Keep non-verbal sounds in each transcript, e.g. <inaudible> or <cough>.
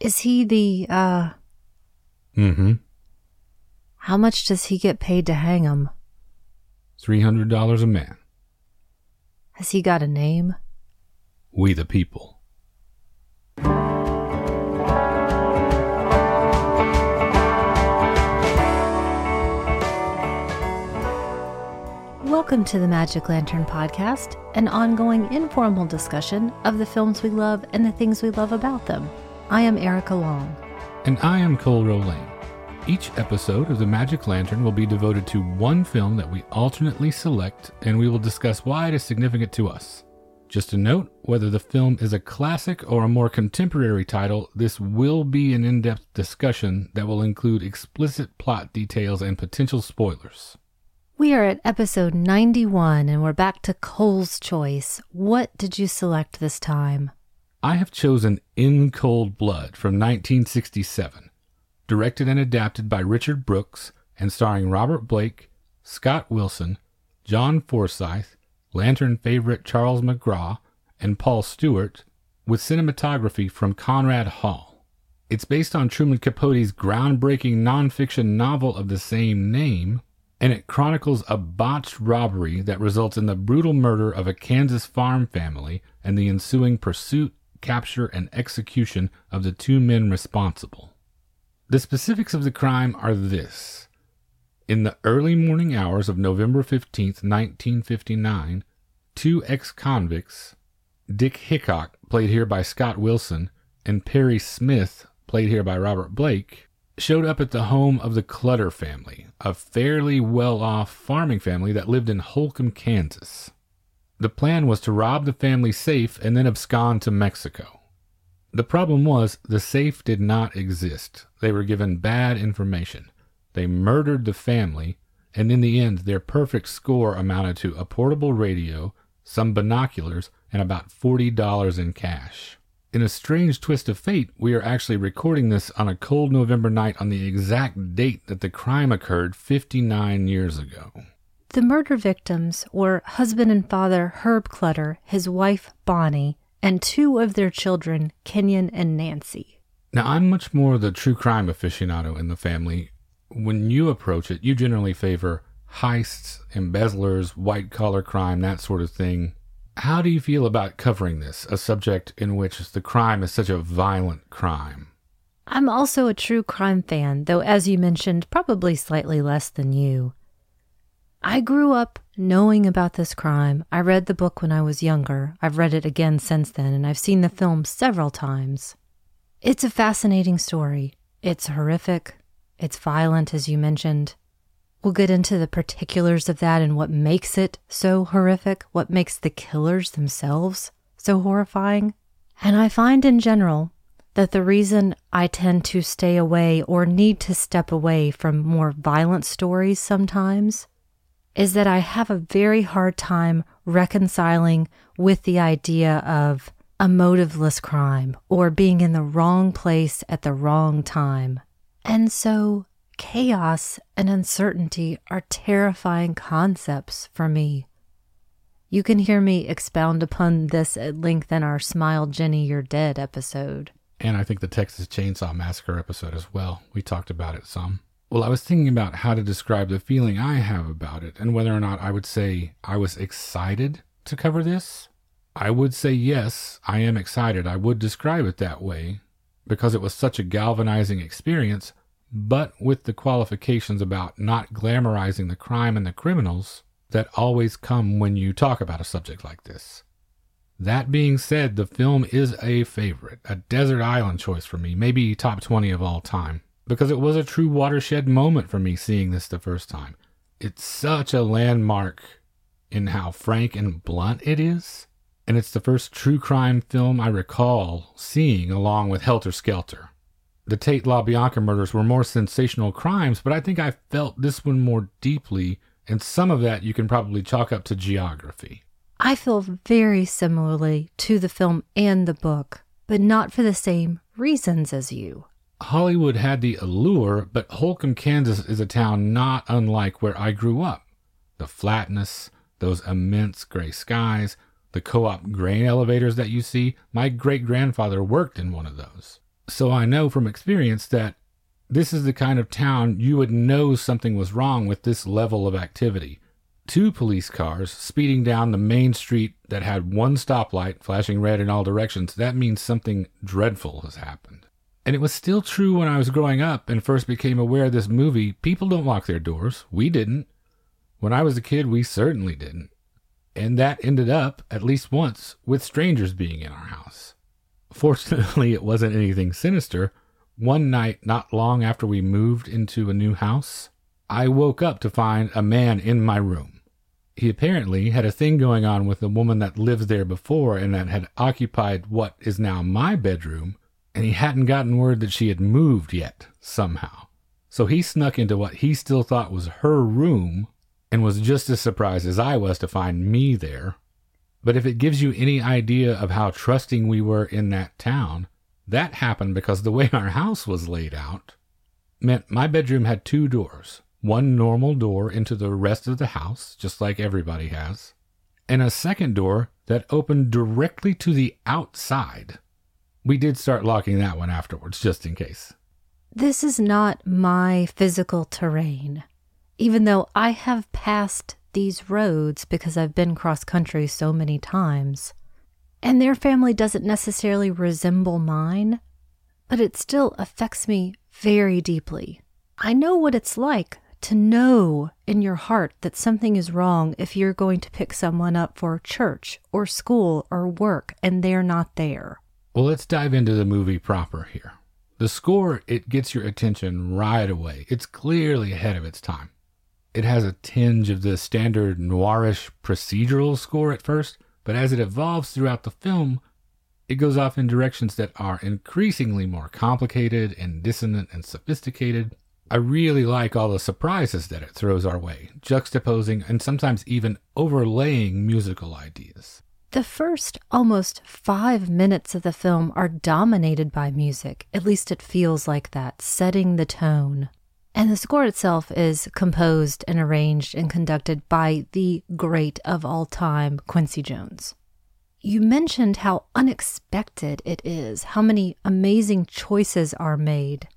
Is he the, uh, Mm hmm. how much does he get paid to hang him? $300 a man. Has he got a name? We the people. Welcome to the Magic Lantern Podcast, an ongoing informal discussion of the films we love and the things we love about them. I am Erica Long. And I am Cole Rolane. Each episode of the Magic Lantern will be devoted to one film that we alternately select, and we will discuss why it is significant to us. Just a note whether the film is a classic or a more contemporary title, this will be an in depth discussion that will include explicit plot details and potential spoilers. We are at episode 91 and we're back to Cole's choice. What did you select this time? I have chosen In Cold Blood from 1967, directed and adapted by Richard Brooks and starring Robert Blake, Scott Wilson, John Forsythe, Lantern favorite Charles McGraw, and Paul Stewart, with cinematography from Conrad Hall. It's based on Truman Capote's groundbreaking nonfiction novel of the same name, and it chronicles a botched robbery that results in the brutal murder of a Kansas farm family and the ensuing pursuit, capture, and execution of the two men responsible. The specifics of the crime are this. In the early morning hours of November 15th, 1959, two ex convicts, Dick Hickok, played here by Scott Wilson, and Perry Smith, played here by Robert Blake, showed up at the home of the Clutter family, a fairly well off farming family that lived in Holcomb, Kansas. The plan was to rob the family safe and then abscond to Mexico. The problem was the safe did not exist. They were given bad information. They murdered the family, and in the end, their perfect score amounted to a portable radio, some binoculars, and about $40 in cash. In a strange twist of fate, we are actually recording this on a cold November night on the exact date that the crime occurred 59 years ago. The murder victims were husband and father Herb Clutter, his wife Bonnie, and two of their children, Kenyon and Nancy. Now, I'm much more the true crime aficionado in the family. When you approach it, you generally favor heists, embezzlers, white collar crime, that sort of thing. How do you feel about covering this, a subject in which the crime is such a violent crime? I'm also a true crime fan, though, as you mentioned, probably slightly less than you. I grew up knowing about this crime. I read the book when I was younger. I've read it again since then, and I've seen the film several times. It's a fascinating story. It's horrific. It's violent, as you mentioned. We'll get into the particulars of that and what makes it so horrific, what makes the killers themselves so horrifying. And I find in general that the reason I tend to stay away or need to step away from more violent stories sometimes is that I have a very hard time reconciling with the idea of a motiveless crime or being in the wrong place at the wrong time. And so chaos and uncertainty are terrifying concepts for me. You can hear me expound upon this at length in our Smile Jenny You're Dead episode. And I think the Texas Chainsaw Massacre episode as well. We talked about it some. Well, I was thinking about how to describe the feeling I have about it and whether or not I would say I was excited to cover this. I would say yes, I am excited. I would describe it that way because it was such a galvanizing experience, but with the qualifications about not glamorizing the crime and the criminals that always come when you talk about a subject like this. That being said, the film is a favorite, a desert island choice for me, maybe top 20 of all time because it was a true watershed moment for me seeing this the first time. It's such a landmark in how frank and blunt it is. And it's the first true crime film I recall seeing along with Helter Skelter. The Tate LaBianca murders were more sensational crimes, but I think I felt this one more deeply, and some of that you can probably chalk up to geography. I feel very similarly to the film and the book, but not for the same reasons as you. Hollywood had the allure, but Holcomb, Kansas is a town not unlike where I grew up. The flatness, those immense gray skies, the co op grain elevators that you see, my great grandfather worked in one of those. So I know from experience that this is the kind of town you would know something was wrong with this level of activity. Two police cars speeding down the main street that had one stoplight flashing red in all directions, that means something dreadful has happened. And it was still true when I was growing up and first became aware of this movie. People don't lock their doors. We didn't. When I was a kid, we certainly didn't. And that ended up, at least once, with strangers being in our house. Fortunately, it wasn't anything sinister. One night, not long after we moved into a new house, I woke up to find a man in my room. He apparently had a thing going on with the woman that lived there before and that had occupied what is now my bedroom, and he hadn't gotten word that she had moved yet, somehow. So he snuck into what he still thought was her room and was just as surprised as I was to find me there. But if it gives you any idea of how trusting we were in that town, that happened because the way <laughs> our house was laid out meant my bedroom had two doors one normal door into the rest of the house, just like everybody has, and a second door that opened directly to the outside. We did start locking that one afterwards, just in case. This is not my physical terrain, even though I have passed these roads because I've been cross country so many times. And their family doesn't necessarily resemble mine, but it still affects me very deeply. I know what it's like to know in your heart that something is wrong if you're going to pick someone up for church or school or work and they're not there. Well, let's dive into the movie proper here. The score, it gets your attention right away. It's clearly ahead of its time. It has a tinge of the standard noirish procedural score at first, but as it evolves throughout the film, it goes off in directions that are increasingly more complicated and dissonant and sophisticated. I really like all the surprises that it throws our way, juxtaposing and sometimes even overlaying musical ideas. The first almost five minutes of the film are dominated by music, at least it feels like that, setting the tone. And the score itself is composed and arranged and conducted by the great of all time, Quincy Jones. You mentioned how unexpected it is, how many amazing choices are made.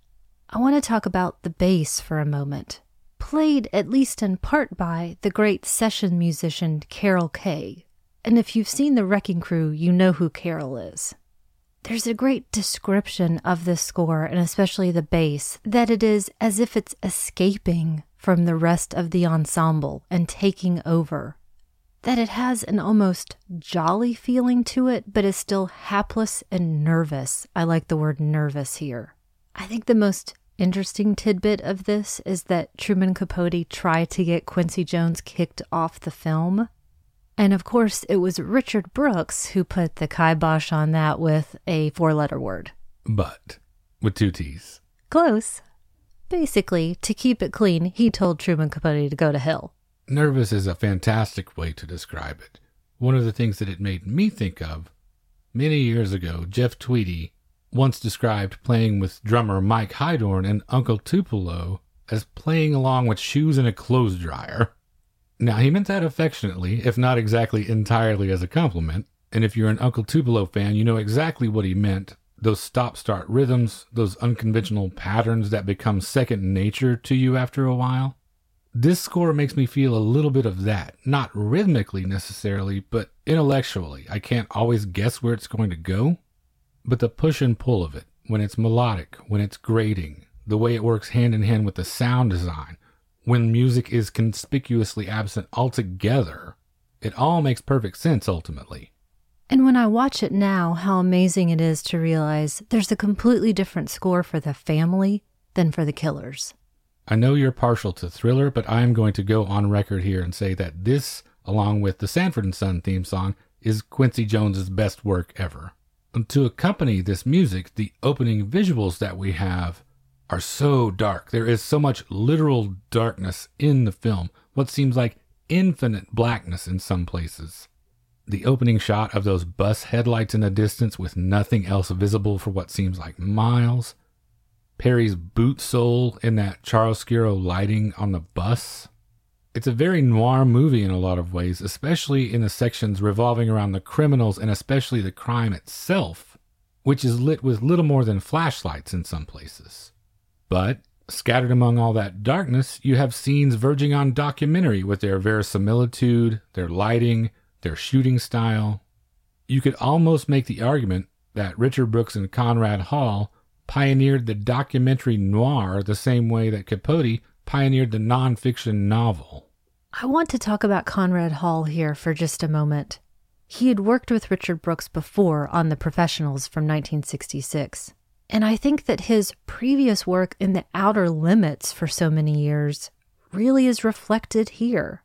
I want to talk about the bass for a moment. Played at least in part by the great session musician Carol Kaye. And if you've seen The Wrecking Crew, you know who Carol is. There's a great description of this score, and especially the bass, that it is as if it's escaping from the rest of the ensemble and taking over. That it has an almost jolly feeling to it, but is still hapless and nervous. I like the word nervous here. I think the most interesting tidbit of this is that Truman Capote tried to get Quincy Jones kicked off the film and of course, it was Richard Brooks who put the kibosh on that with a four letter word. But with two T's. Close. Basically, to keep it clean, he told Truman Capote to go to hell. Nervous is a fantastic way to describe it. One of the things that it made me think of many years ago, Jeff Tweedy once described playing with drummer Mike Heidorn and Uncle Tupelo as playing along with shoes in a clothes dryer. Now, he meant that affectionately, if not exactly entirely as a compliment. And if you're an Uncle Tupelo fan, you know exactly what he meant. Those stop start rhythms, those unconventional patterns that become second nature to you after a while. This score makes me feel a little bit of that. Not rhythmically necessarily, but intellectually. I can't always guess where it's going to go. But the push and pull of it, when it's melodic, when it's grating, the way it works hand in hand with the sound design, when music is conspicuously absent altogether, it all makes perfect sense ultimately. And when I watch it now, how amazing it is to realize there's a completely different score for the family than for the killers. I know you're partial to Thriller, but I am going to go on record here and say that this, along with the Sanford and Son theme song, is Quincy Jones's best work ever. And to accompany this music, the opening visuals that we have are so dark. There is so much literal darkness in the film, what seems like infinite blackness in some places. The opening shot of those bus headlights in the distance with nothing else visible for what seems like miles. Perry's boot sole in that chiaroscuro lighting on the bus. It's a very noir movie in a lot of ways, especially in the sections revolving around the criminals and especially the crime itself. which is lit with little more than flashlights in some places. But scattered among all that darkness, you have scenes verging on documentary with their verisimilitude, their lighting, their shooting style. You could almost make the argument that Richard Brooks and Conrad Hall pioneered the documentary noir the same way that Capote pioneered the nonfiction novel. I want to talk about Conrad Hall here for just a moment. He had worked with Richard Brooks before on The Professionals from 1966. And I think that his previous work in The Outer Limits for so many years really is reflected here.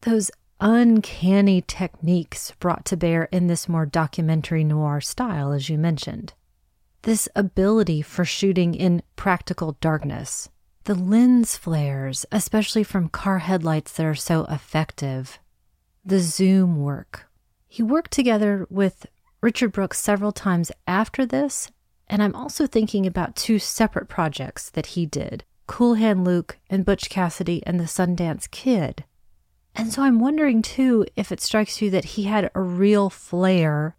Those uncanny techniques brought to bear in this more documentary noir style, as you mentioned. This ability for shooting in practical darkness. The lens flares, especially from car headlights that are so effective. The zoom work. He worked together with Richard Brooks several times after this, and I'm also thinking about two separate projects that he did Cool Hand Luke and Butch Cassidy and the Sundance Kid. And so I'm wondering too if it strikes you that he had a real flair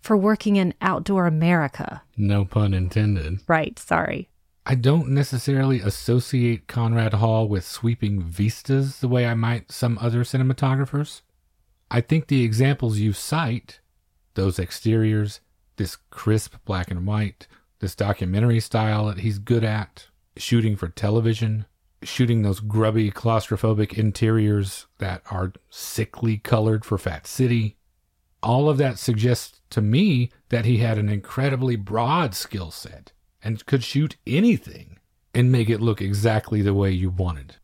for working in outdoor America. No pun intended. Right, sorry. I don't necessarily associate Conrad Hall with sweeping vistas the way I might some other cinematographers. I think the examples you cite, those exteriors, this crisp black and white, this documentary style that he's good at, shooting for television, shooting those grubby claustrophobic interiors that are sickly colored for Fat City. All of that suggests to me that he had an incredibly broad skill set and could shoot anything and make it look exactly the way you wanted.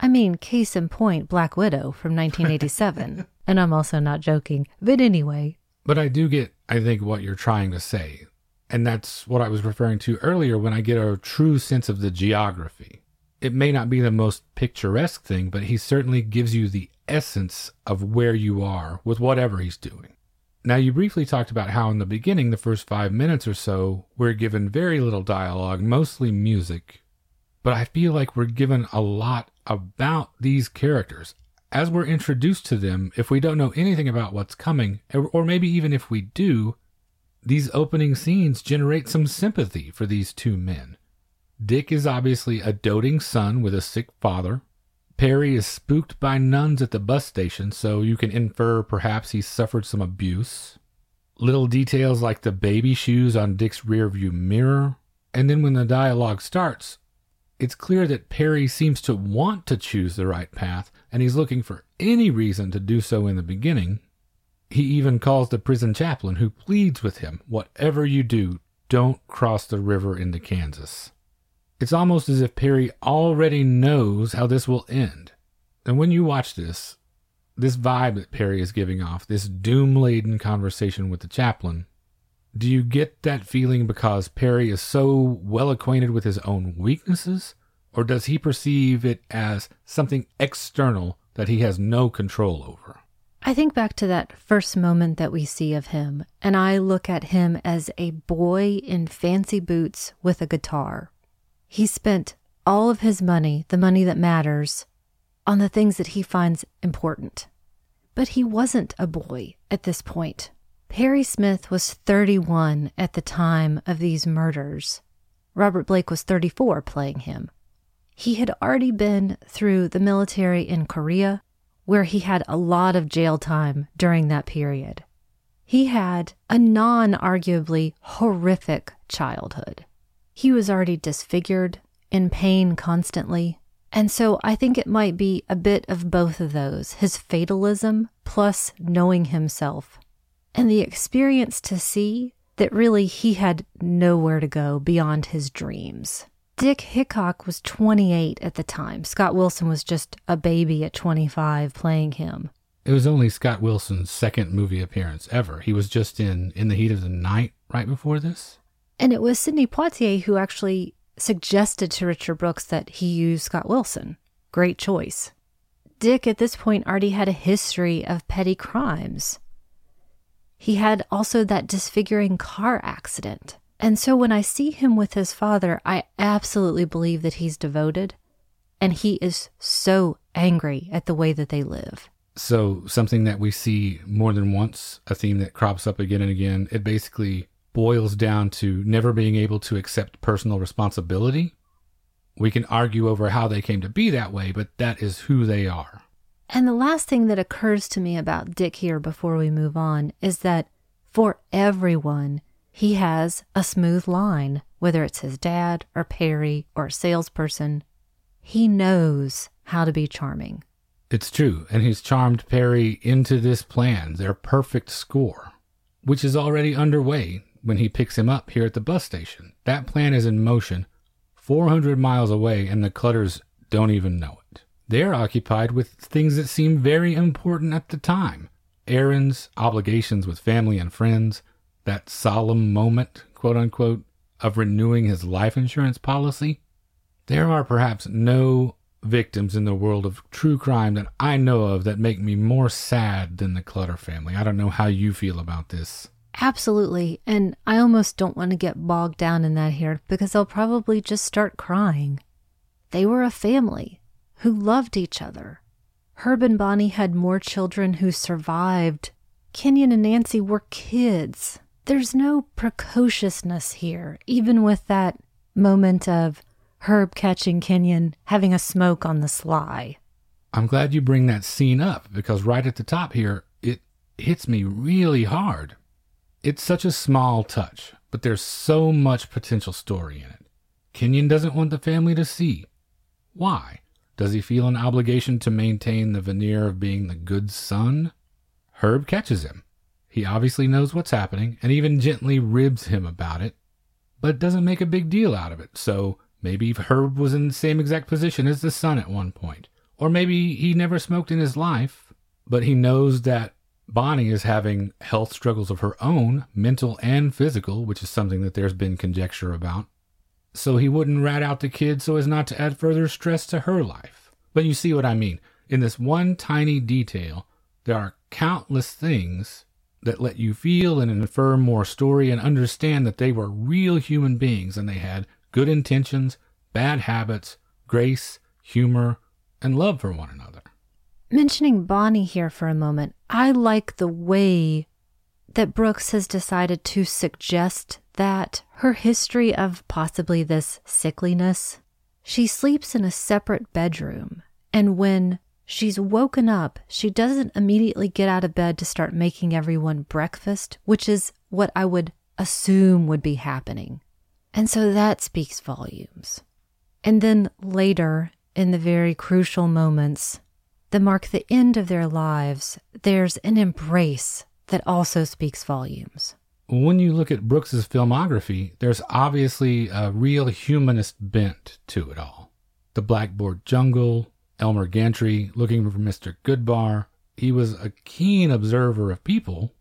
I mean, case in point, Black Widow from 1987. <laughs> and I'm also not joking. But anyway. But I do get, I think, what you're trying to say. And that's what I was referring to earlier when I get a true sense of the geography. It may not be the most picturesque thing, but he certainly gives you the essence of where you are with whatever he's doing. Now, you briefly talked about how in the beginning, the first five minutes or so, we're given very little dialogue, mostly music. But I feel like we're given a lot about these characters. As we're introduced to them, if we don't know anything about what's coming, or maybe even if we do, these opening scenes generate some sympathy for these two men. Dick is obviously a doting son with a sick father. Perry is spooked by nuns at the bus station, so you can infer perhaps he suffered some abuse. Little details like the baby shoes on Dick's rearview mirror. And then when the dialogue starts, it's clear that Perry seems to want to choose the right path, and he's looking for any reason to do so in the beginning. He even calls the prison chaplain, who pleads with him whatever you do, don't cross the river into Kansas. It's almost as if Perry already knows how this will end. And when you watch this, this vibe that Perry is giving off, this doom laden conversation with the chaplain, do you get that feeling because Perry is so well acquainted with his own weaknesses? Or does he perceive it as something external that he has no control over? I think back to that first moment that we see of him, and I look at him as a boy in fancy boots with a guitar. He spent all of his money, the money that matters, on the things that he finds important. But he wasn't a boy at this point. Perry Smith was 31 at the time of these murders. Robert Blake was 34 playing him. He had already been through the military in Korea, where he had a lot of jail time during that period. He had a non arguably horrific childhood. He was already disfigured, in pain constantly. And so I think it might be a bit of both of those his fatalism plus knowing himself and the experience to see that really he had nowhere to go beyond his dreams. Dick Hickok was 28 at the time. Scott Wilson was just a baby at 25 playing him. It was only Scott Wilson's second movie appearance ever. He was just in In the Heat of the Night right before this. And it was Sidney Poitier who actually suggested to Richard Brooks that he use Scott Wilson. Great choice. Dick at this point already had a history of petty crimes. He had also that disfiguring car accident. And so when I see him with his father, I absolutely believe that he's devoted and he is so angry at the way that they live. So, something that we see more than once, a theme that crops up again and again, it basically boils down to never being able to accept personal responsibility. We can argue over how they came to be that way, but that is who they are. And the last thing that occurs to me about Dick here before we move on is that for everyone, he has a smooth line, whether it's his dad or Perry or a salesperson. He knows how to be charming. It's true, and he's charmed Perry into this plan, their perfect score, which is already underway when he picks him up here at the bus station. That plan is in motion 400 miles away, and the Clutters don't even know. They're occupied with things that seem very important at the time errands, obligations with family and friends, that solemn moment, quote unquote, of renewing his life insurance policy. There are perhaps no victims in the world of true crime that I know of that make me more sad than the Clutter family. I don't know how you feel about this. Absolutely. And I almost don't want to get bogged down in that here because I'll probably just start crying. They were a family who loved each other. Herb and Bonnie had more children who survived. Kenyon and Nancy were kids. There's no precociousness here, even with that moment of Herb catching Kenyon having a smoke on the sly. I'm glad you bring that scene up because right at the top here, it hits me really hard. It's such a small touch, but there's so much potential story in it. Kenyon doesn't want the family to see. Why? Does he feel an obligation to maintain the veneer of being the good son? Herb catches him. He obviously knows what's happening and even gently ribs him about it, but doesn't make a big deal out of it. So maybe Herb was in the same exact position as the son at one point. Or maybe he never smoked in his life, but he knows that Bonnie is having health struggles of her own, mental and physical, which is something that there's been conjecture about so he wouldn't rat out the kid so as not to add further stress to her life. But you see what I mean. In this one tiny detail, there are countless things that let you feel and infer more story and understand that they were real human beings and they had good intentions, bad habits, grace, humor, and love for one another. Mentioning Bonnie here for a moment, I like the way that Brooks has decided to suggest that her history of possibly this sickliness, she sleeps in a separate bedroom. And when she's woken up, she doesn't immediately get out of bed to start making everyone breakfast, which is what I would assume would be happening. And so that speaks volumes. And then later, in the very crucial moments that mark the end of their lives, there's an embrace that also speaks volumes when you look at Brooks's filmography, there's obviously a real humanist bent to it all. The Blackboard Jungle, Elmer Gantry looking for Mr. Goodbar. He was a keen observer of people,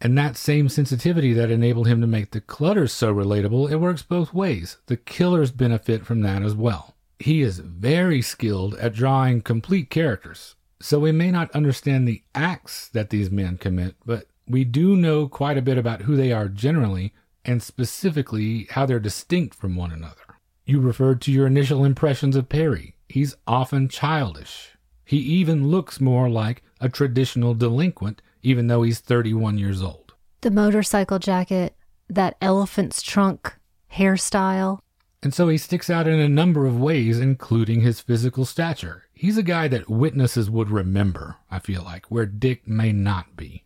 and that same sensitivity that enabled him to make the clutters so relatable, it works both ways. The killers benefit from that as well. He is very skilled at drawing complete characters, so we may not understand the acts that these men commit, but we do know quite a bit about who they are generally, and specifically how they're distinct from one another. You referred to your initial impressions of Perry. He's often childish. He even looks more like a traditional delinquent, even though he's 31 years old. The motorcycle jacket, that elephant's trunk hairstyle. And so he sticks out in a number of ways, including his physical stature. He's a guy that witnesses would remember, I feel like, where Dick may not be.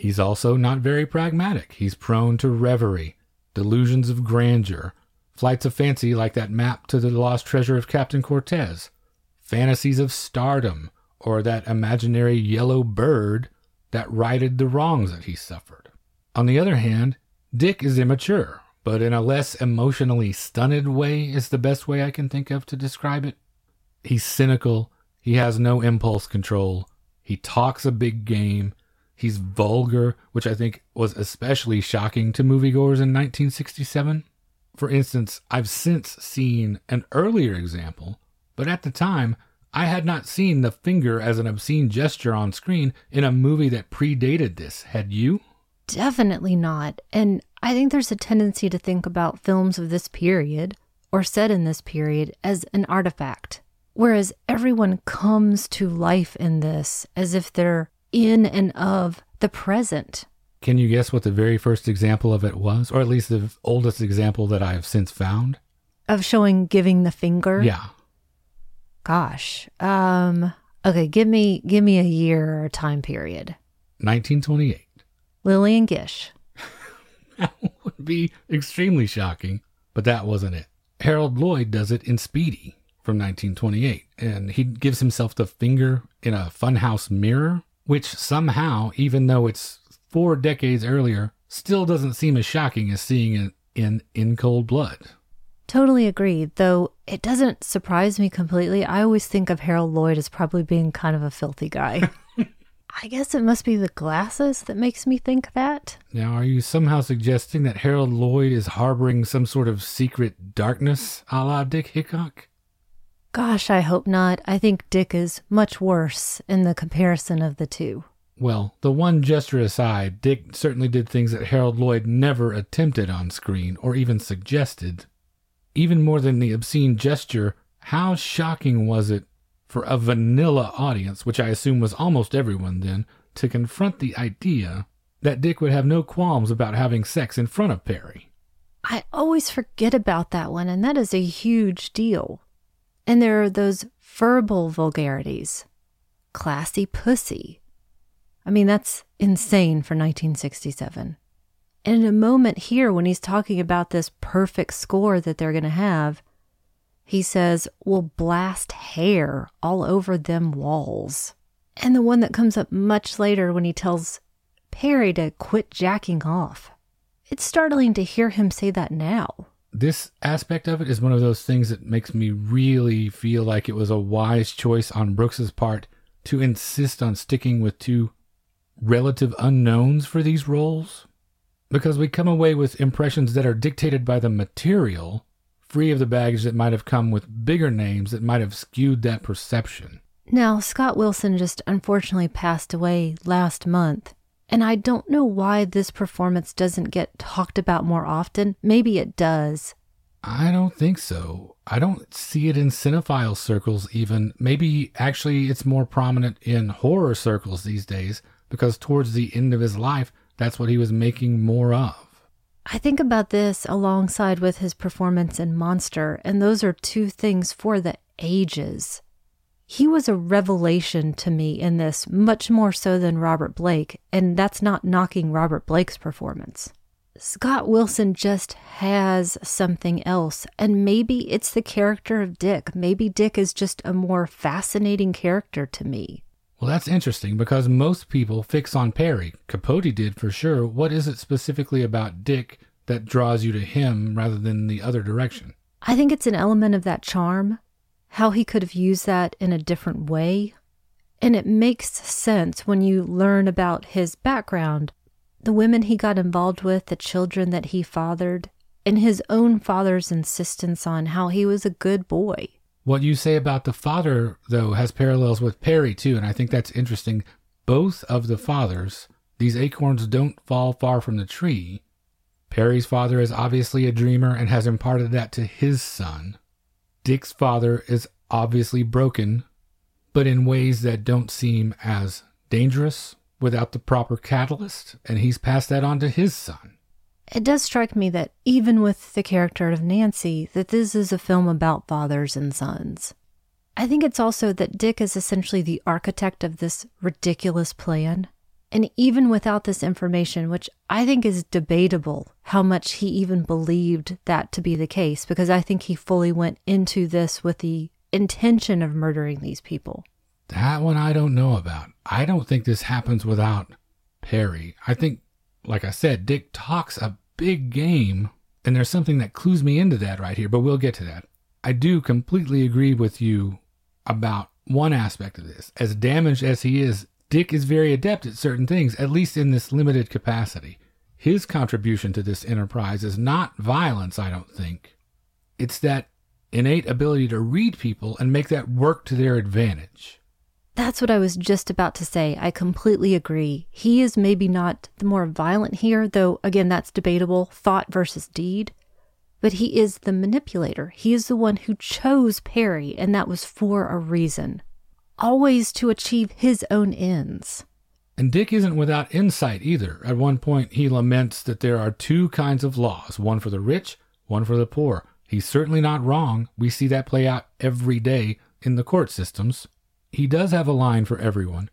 He's also not very pragmatic. He's prone to reverie, delusions of grandeur, flights of fancy like that map to the lost treasure of Captain Cortez, fantasies of stardom, or that imaginary yellow bird that righted the wrongs that he suffered. On the other hand, Dick is immature, but in a less emotionally stunted way is the best way I can think of to describe it. He's cynical, he has no impulse control, he talks a big game, He's vulgar, which I think was especially shocking to moviegoers in 1967. For instance, I've since seen an earlier example, but at the time, I had not seen the finger as an obscene gesture on screen in a movie that predated this. Had you? Definitely not. And I think there's a tendency to think about films of this period, or set in this period, as an artifact. Whereas everyone comes to life in this as if they're in and of the present. Can you guess what the very first example of it was? Or at least the oldest example that I have since found? Of showing giving the finger? Yeah. Gosh. Um okay, give me give me a year or a time period. 1928. Lillian Gish. <laughs> That would be extremely shocking, but that wasn't it. Harold Lloyd does it in Speedy from 1928, and he gives himself the finger in a funhouse mirror, which somehow, even though it's four decades earlier, still doesn't seem as shocking as seeing it in In Cold Blood. Totally agreed, though it doesn't surprise me completely. I always think of Harold Lloyd as probably being kind of a filthy guy. <laughs> I guess it must be the glasses that makes me think that. Now, are you somehow suggesting that Harold Lloyd is harboring some sort of secret darkness a la Dick Hickok? Gosh, I hope not. I think Dick is much worse in the comparison of the two. Well, the one gesture aside, Dick certainly did things that Harold Lloyd never attempted on screen or even suggested. Even more than the obscene gesture, how shocking was it for a vanilla audience, which I assume was almost everyone then, to confront the idea that Dick would have no qualms about having sex in front of Perry. I always forget about that one, and that is a huge deal. And there are those verbal vulgarities. Classy pussy. I mean, that's insane for 1967. And in a moment here, when he's talking about this perfect score that they're going to have, he says, We'll blast hair all over them walls. And the one that comes up much later when he tells Perry to quit jacking off. It's startling to hear him say that now. This aspect of it is one of those things that makes me really feel like it was a wise choice on Brooks's part to insist on sticking with two relative unknowns for these roles. Because we come away with impressions that are dictated by the material free of the baggage that might have come with bigger names that might have skewed that perception. Now, Scott Wilson just unfortunately passed away last month, and I don't know why this performance doesn't get talked about more often. Maybe it does. I don't think so. I don't see it in cinephile circles, even. Maybe actually it's more prominent in horror circles these days because towards the end of his life, that's what he was making more of. I think about this alongside with his performance in Monster, and those are two things for the ages. He was a revelation to me in this, much more so than Robert Blake, and that's not knocking Robert Blake's performance. Scott Wilson just has something else, and maybe it's the character of Dick. Maybe Dick is just a more fascinating character to me. Well, that's interesting because most people fix on Perry. Capote did for sure. What is it specifically about Dick that draws you to him rather than the other direction? I think it's an element of that charm, how he could have used that in a different way. And it makes sense when you learn about his background, the women he got involved with, the children that he fathered, and his own father's insistence on how he was a good boy. What you say about the father, though, has parallels with Perry, too, and I think that's interesting. Both of the fathers, these acorns don't fall far from the tree. Perry's father is obviously a dreamer and has imparted that to his son. Dick's father is obviously broken, but in ways that don't seem as dangerous without the proper catalyst, and he's passed that on to his son. It does strike me that even with the character of Nancy, that this is a film about fathers and sons. I think it's also that Dick is essentially the architect of this ridiculous plan. And even without this information, which I think is debatable how much he even believed that to be the case, because I think he fully went into this with the intention of murdering these people. That one I don't know about. I don't think this happens without Perry. I think, like I said, Dick talks a big game, and there's something that clues me into that right here, but we'll get to that. I do completely agree with you about one aspect of this. As damaged as he is, Dick is very adept at certain things, at least in this limited capacity. His contribution to this enterprise is not violence, I don't think. It's that innate ability to read people and make that work to their advantage. That's what I was just about to say. I completely agree. He is maybe not the more violent here, though, again, that's debatable thought versus deed. But he is the manipulator. He is the one who chose Perry, and that was for a reason, always to achieve his own ends. And Dick isn't without insight either. At one point, he laments that there are two kinds of laws one for the rich, one for the poor. He's certainly not wrong. We see that play out every day in the court systems. He does have a line for everyone,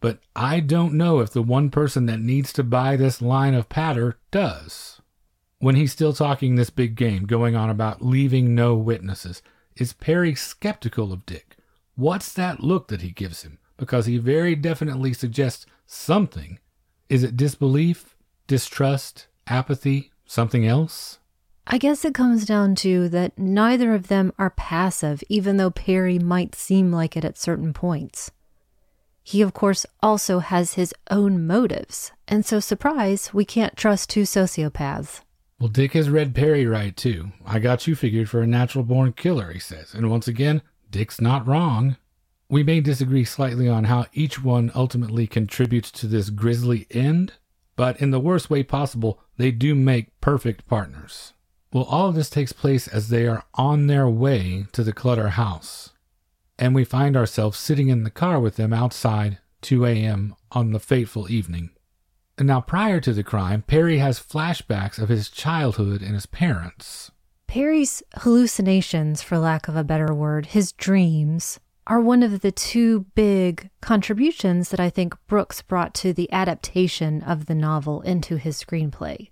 but I don't know if the one person that needs to buy this line of patter does. When he's still talking this big game, going on about leaving no witnesses, is Perry skeptical of Dick? What's that look that he gives him? Because he very definitely suggests something. Is it disbelief, distrust, apathy, something else? I guess it comes down to that neither of them are passive, even though Perry might seem like it at certain points. He, of course, also has his own motives, and so, surprise, we can't trust two sociopaths. Well, Dick has read Perry right, too. I got you figured for a natural born killer, he says. And once again, Dick's not wrong. We may disagree slightly on how each one ultimately contributes to this grisly end, but in the worst way possible, they do make perfect partners. Well, all of this takes place as they are on their way to the Clutter house. And we find ourselves sitting in the car with them outside 2 a.m. on the fateful evening. And now, prior to the crime, Perry has flashbacks of his childhood and his parents. Perry's hallucinations, for lack of a better word, his dreams, are one of the two big contributions that I think Brooks brought to the adaptation of the novel into his screenplay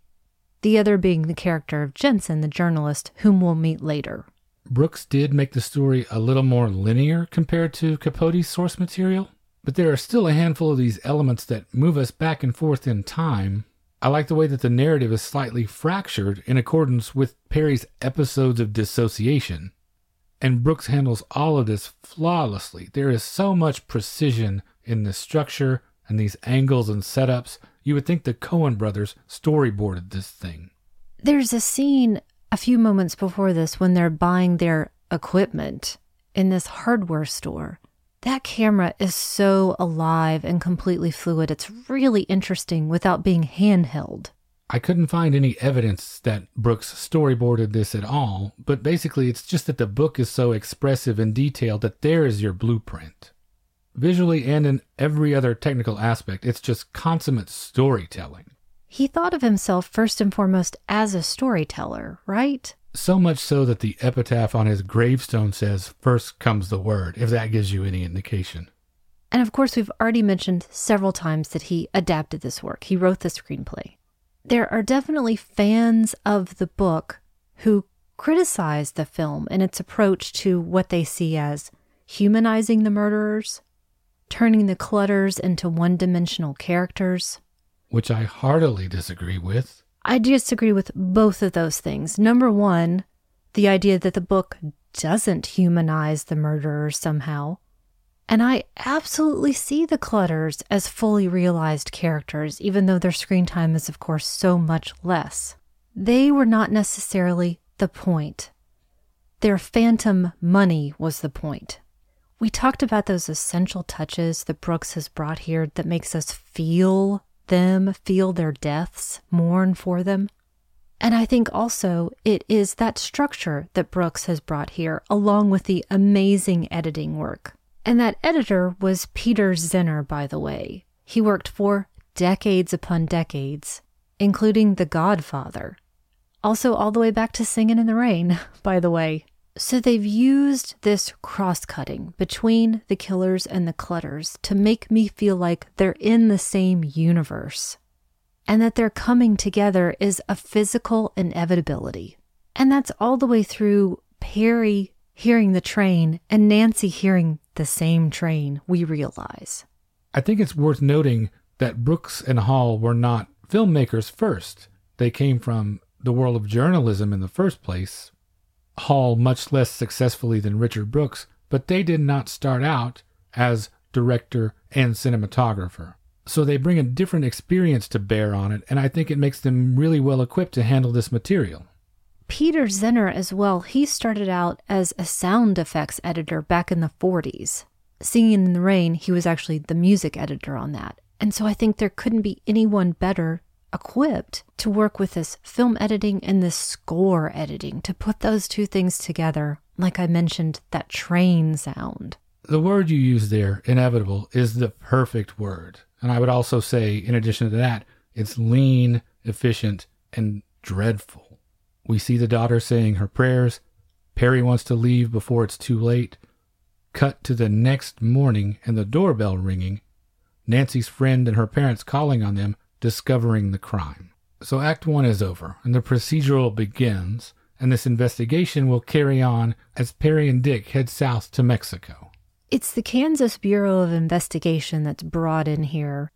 the other being the character of Jensen, the journalist, whom we'll meet later. Brooks did make the story a little more linear compared to Capote's source material, but there are still a handful of these elements that move us back and forth in time. I like the way that the narrative is slightly fractured in accordance with Perry's episodes of dissociation. And Brooks handles all of this flawlessly. There is so much precision in the structure and these angles and setups you would think the Coen brothers storyboarded this thing. There's a scene a few moments before this when they're buying their equipment in this hardware store. That camera is so alive and completely fluid. It's really interesting without being handheld. I couldn't find any evidence that Brooks storyboarded this at all, but basically it's just that the book is so expressive and detailed that there is your blueprint visually and in every other technical aspect. It's just consummate storytelling. He thought of himself first and foremost as a storyteller, right? So much so that the epitaph on his gravestone says, First comes the word, if that gives you any indication. And of course, we've already mentioned several times that he adapted this work. He wrote the screenplay. There are definitely fans of the book who criticize the film and its approach to what they see as humanizing the murderers, turning the clutters into one dimensional characters. Which I heartily disagree with. I disagree with both of those things. Number one, the idea that the book doesn't humanize the murderers somehow. And I absolutely see the Clutters as fully realized characters, even though their screen time is, of course, so much less. They were not necessarily the point. Their phantom money was the point. We talked about those essential touches that Brooks has brought here that makes us feel them, feel their deaths, mourn for them. And I think also it is that structure that Brooks has brought here, along with the amazing editing work. And that editor was Peter Zinner, by the way. He worked for decades upon decades, including The Godfather. Also, all the way back to Singing in the Rain, <laughs> by the way. So they've used this cross cutting between the killers and the clutters to make me feel like they're in the same universe and that their coming together is a physical inevitability. And that's all the way through Perry hearing the train and Nancy hearing the same train, we realize. I think it's worth noting that Brooks and Hall were not filmmakers first. They came from the world of journalism in the first place, Hall much less successfully than Richard Brooks, but they did not start out as director and cinematographer. So they bring a different experience to bear on it, and I think it makes them really well equipped to handle this material. Peter Zinner, as well, he started out as a sound effects editor back in the 40s. Singing in the Rain, he was actually the music editor on that. And so I think there couldn't be anyone better equipped to work with this film editing and this score editing to put those two things together. Like I mentioned, that train sound. The word you use there, inevitable, is the perfect word. And I would also say, in addition to that, it's lean, efficient, and dreadful. We see the daughter saying her prayers. Perry wants to leave before it's too late. Cut to the next morning and the doorbell ringing. Nancy's friend and her parents calling on them, discovering the crime. So Act One is over, and the procedural begins, and this investigation will carry on as Perry and Dick head south to Mexico. It's the Kansas Bureau of Investigation that's brought in here.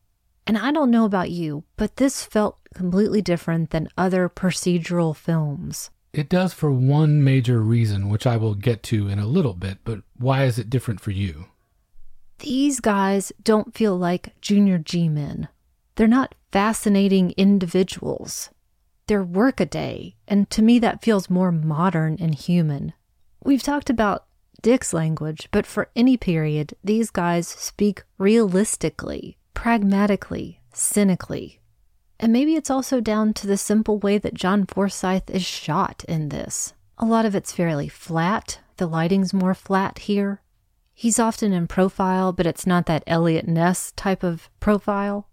And I don't know about you, but this felt completely different than other procedural films. It does for one major reason, which I will get to in a little bit, but why is it different for you? These guys don't feel like junior G men. They're not fascinating individuals. They're workaday, and to me that feels more modern and human. We've talked about Dick's language, but for any period, these guys speak realistically, pragmatically, cynically. And maybe it's also down to the simple way that John Forsythe is shot in this. A lot of it's fairly flat. The lighting's more flat here. He's often in profile, but it's not that Eliot Ness type of profile.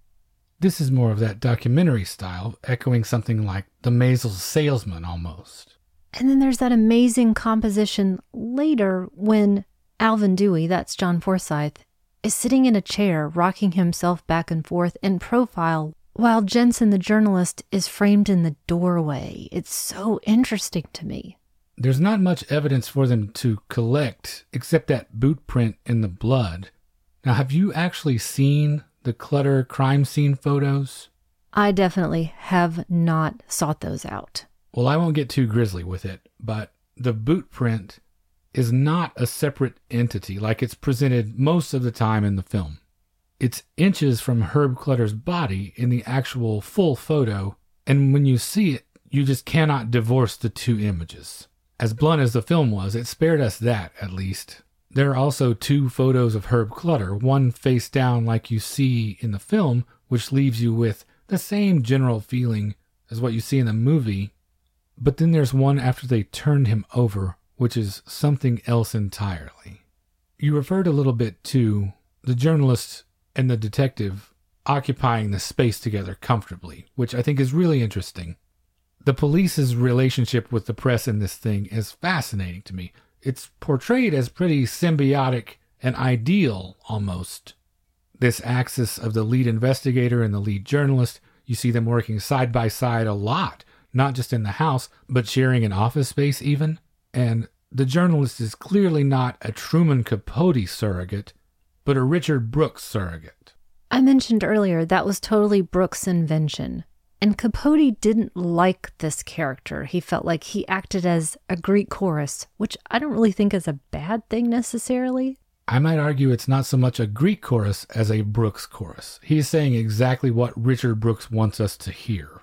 This is more of that documentary style, echoing something like The Maysles Salesman almost. And then there's that amazing composition later when Alvin Dewey, that's John Forsythe, is sitting in a chair, rocking himself back and forth in profile, while Jensen, the journalist, is framed in the doorway. It's so interesting to me. There's not much evidence for them to collect except that boot print in the blood. Now, have you actually seen the clutter crime scene photos? I definitely have not sought those out. Well, I won't get too grisly with it, but the boot print is not a separate entity like it's presented most of the time in the film. It's inches from Herb Clutter's body in the actual full photo, and when you see it, you just cannot divorce the two images. As blunt as the film was, it spared us that, at least. There are also two photos of Herb Clutter, one face down like you see in the film, which leaves you with the same general feeling as what you see in the movie. But then there's one after they turned him over, which is something else entirely. You referred a little bit to the journalist and the detective occupying the space together comfortably, which I think is really interesting the police's relationship with the press in this thing is fascinating to me. It's portrayed as pretty symbiotic and ideal almost. This axis of the lead investigator and the lead journalist, you see them working side by side a lot, not just in the house, but sharing an office space even. And the journalist is clearly not a Truman Capote surrogate, but a Richard Brooks surrogate. I mentioned earlier that was totally Brooks' invention. And Capote didn't like this character. He felt like he acted as a Greek chorus, which I don't really think is a bad thing necessarily. I might argue it's not so much a Greek chorus as a Brooks chorus. He's saying exactly what Richard Brooks wants us to hear.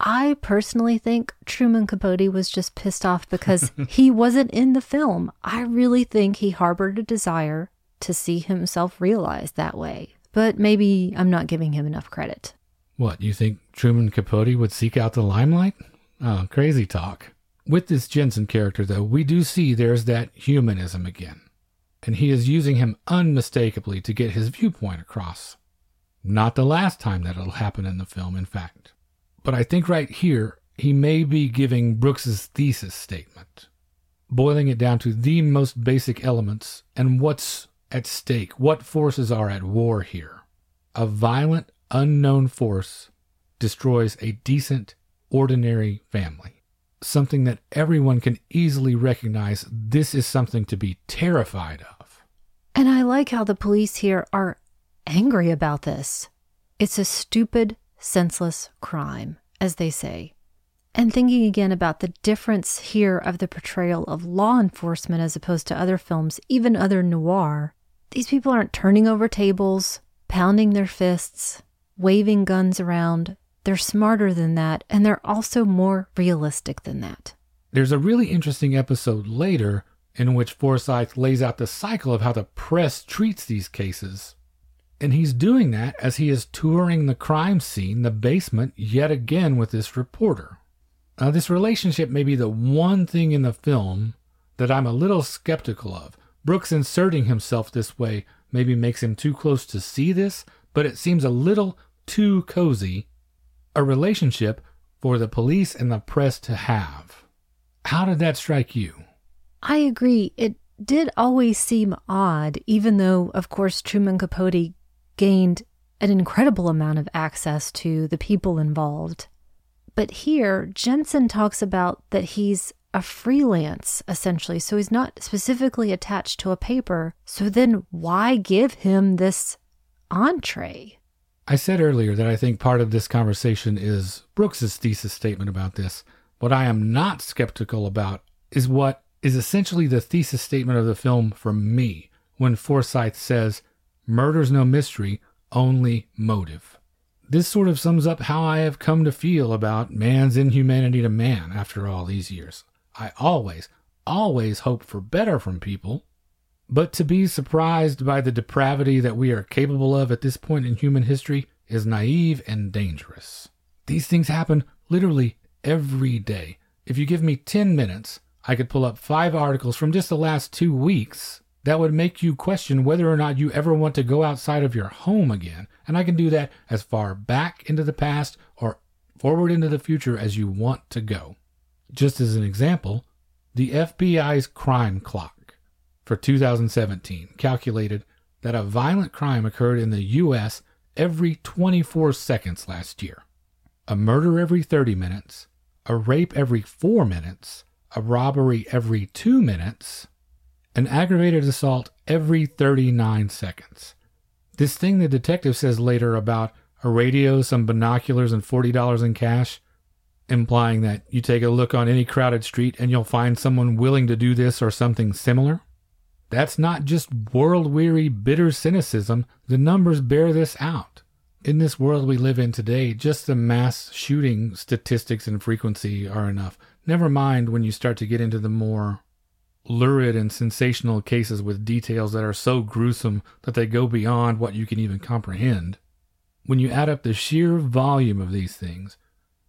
I personally think Truman Capote was just pissed off because <laughs> he wasn't in the film. I really think he harbored a desire to see himself realized that way. But maybe I'm not giving him enough credit. What, you think Truman Capote would seek out the limelight? Oh, crazy talk. With this Jensen character, though, we do see there's that humanism again. And he is using him unmistakably to get his viewpoint across. Not the last time that it'll happen in the film, in fact. But I think right here, he may be giving Brooks's thesis statement, boiling it down to the most basic elements and what's at stake, what forces are at war here. A violent, unknown force destroys a decent, ordinary family. Something that everyone can easily recognize this is something to be terrified of. And I like how the police here are angry about this. It's a stupid, senseless crime, as they say. And thinking again about the difference here of the portrayal of law enforcement as opposed to other films, even other noir, these people aren't turning over tables, pounding their fists, waving guns around. They're smarter than that, and they're also more realistic than that. There's a really interesting episode later in which Forsythe lays out the cycle of how the press treats these cases. And he's doing that as he is touring the crime scene, the basement, yet again with this reporter. Now, this relationship may be the one thing in the film that I'm a little skeptical of. Brooks inserting himself this way maybe makes him too close to see this, but it seems a little too cozy, a relationship for the police and the press to have. How did that strike you? I agree. It did always seem odd, even though, of course, Truman Capote gained an incredible amount of access to the people involved. But here, Jensen talks about that he's a freelance, essentially. So he's not specifically attached to a paper. So then why give him this entree? I said earlier that I think part of this conversation is Brooks's thesis statement about this. What I am not skeptical about is what is essentially the thesis statement of the film for me when Forsythe says, Murder's no mystery, only motive. This sort of sums up how I have come to feel about man's inhumanity to man after all these years. I always, always hope for better from people, but to be surprised by the depravity that we are capable of at this point in human history is naive and dangerous. These things happen literally every day. If you give me 10 minutes, I could pull up five articles from just the last two weeks that would make you question whether or not you ever want to go outside of your home again. And I can do that as far back into the past or forward into the future as you want to go. Just as an example, the FBI's crime clock for 2017 calculated that a violent crime occurred in the U.S. every 24 seconds last year, a murder every 30 minutes, a rape every 4 minutes, a robbery every 2 minutes, an aggravated assault every 39 seconds. This thing the detective says later about a radio, some binoculars, and $40 in cash implying that you take a look on any crowded street and you'll find someone willing to do this or something similar? That's not just world weary, bitter cynicism. The numbers bear this out. In this world we live in today, just the mass shooting statistics and frequency are enough. Never mind when you start to get into the more lurid and sensational cases with details that are so gruesome that they go beyond what you can even comprehend. When you add up the sheer volume of these things,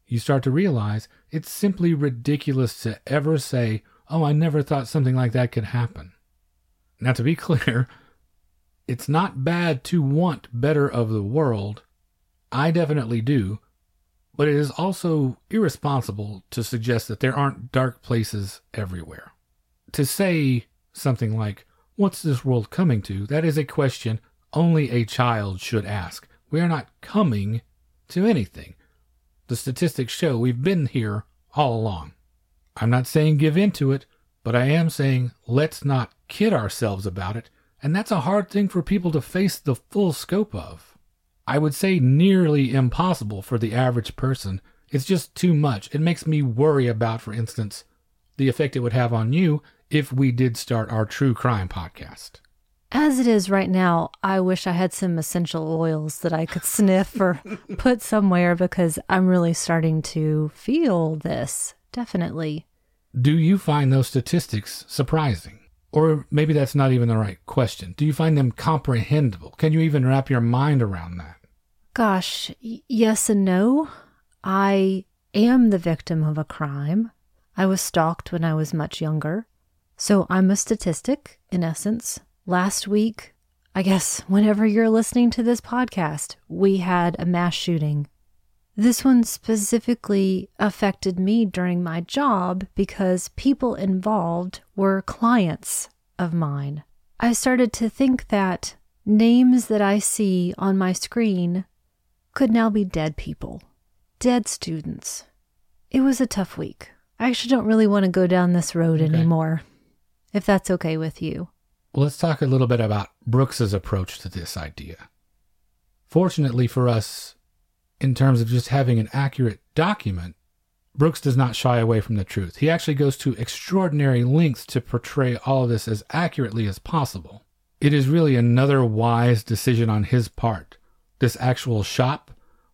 you start to realize it's simply ridiculous to ever say, Oh, I never thought something like that could happen. Now, to be clear, it's not bad to want better of the world. I definitely do. But it is also irresponsible to suggest that there aren't dark places everywhere. To say something like, What's this world coming to? That is a question only a child should ask. We are not coming to anything. The statistics show we've been here all along. I'm not saying give in to it, but I am saying let's not kid ourselves about it, and that's a hard thing for people to face the full scope of. I would say nearly impossible for the average person. It's just too much. It makes me worry about, for instance, the effect it would have on you if we did start our true crime podcast. As it is right now, I wish I had some essential oils that I could sniff or <laughs> put somewhere because I'm really starting to feel this. Definitely. Do you find those statistics surprising? Or maybe that's not even the right question. Do you find them comprehensible? Can you even wrap your mind around that? Gosh, y- yes and no. I am the victim of a crime. I was stalked when I was much younger. So I'm a statistic, in essence last week, I guess whenever you're listening to this podcast, we had a mass shooting. This one specifically affected me during my job because people involved were clients of mine. I started to think that names that I see on my screen could now be dead people, dead students. It was a tough week. I actually don't really want to go down this road okay. anymore, if that's okay with you. Well, let's talk a little bit about Brooks's approach to this idea. Fortunately for us, in terms of just having an accurate document, Brooks does not shy away from the truth. He actually goes to extraordinary lengths to portray all of this as accurately as possible. It is really another wise decision on his part. This actual shop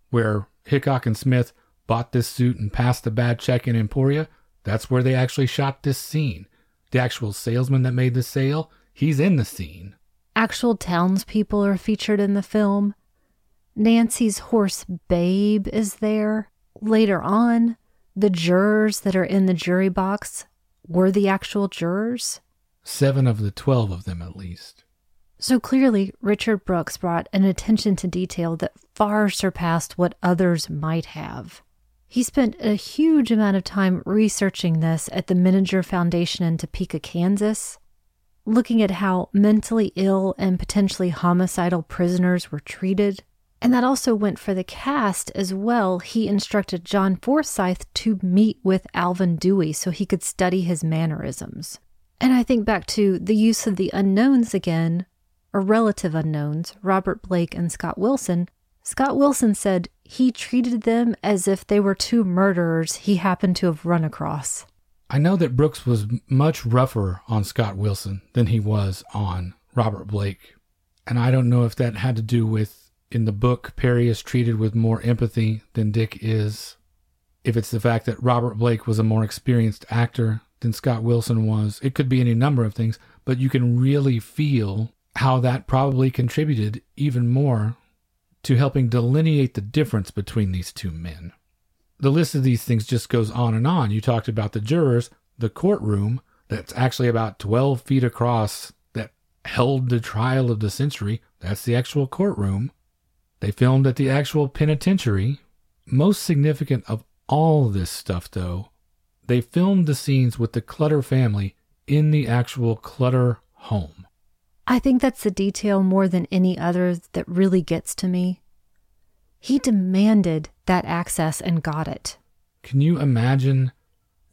where Hickok and Smith bought this suit and passed the bad check in Emporia, that's where they actually shot this scene. The actual salesman that made the sale, He's in the scene. Actual townspeople are featured in the film. Nancy's horse Babe is there. Later on, the jurors that are in the jury box were the actual jurors. Seven of the twelve of them, at least. So clearly, Richard Brooks brought an attention to detail that far surpassed what others might have. He spent a huge amount of time researching this at the Menninger Foundation in Topeka, Kansas, looking at how mentally ill and potentially homicidal prisoners were treated. And that also went for the cast as well. He instructed John Forsythe to meet with Alvin Dewey so he could study his mannerisms. And I think back to the use of the unknowns again, or relative unknowns, Robert Blake and Scott Wilson. Scott Wilson said he treated them as if they were two murderers he happened to have run across. I know that Brooks was much rougher on Scott Wilson than he was on Robert Blake. And I don't know if that had to do with in the book, Perry is treated with more empathy than Dick is. If it's the fact that Robert Blake was a more experienced actor than Scott Wilson was, it could be any number of things, but you can really feel how that probably contributed even more to helping delineate the difference between these two men the list of these things just goes on and on. You talked about the jurors, the courtroom that's actually about 12 feet across that held the trial of the century. That's the actual courtroom. They filmed at the actual penitentiary. Most significant of all this stuff, though, they filmed the scenes with the Clutter family in the actual Clutter home. I think that's the detail more than any other that really gets to me. He demanded that access and got it. Can you imagine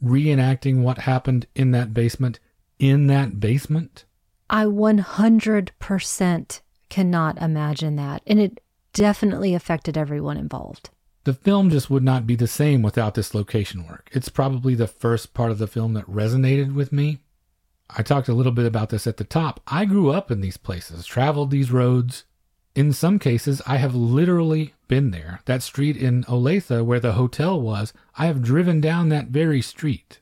reenacting what happened in that basement in that basement? I 100% cannot imagine that. And it definitely affected everyone involved. The film just would not be the same without this location work. It's probably the first part of the film that resonated with me. I talked a little bit about this at the top. I grew up in these places, traveled these roads, in some cases, I have literally been there. That street in Olathe where the hotel was, I have driven down that very street.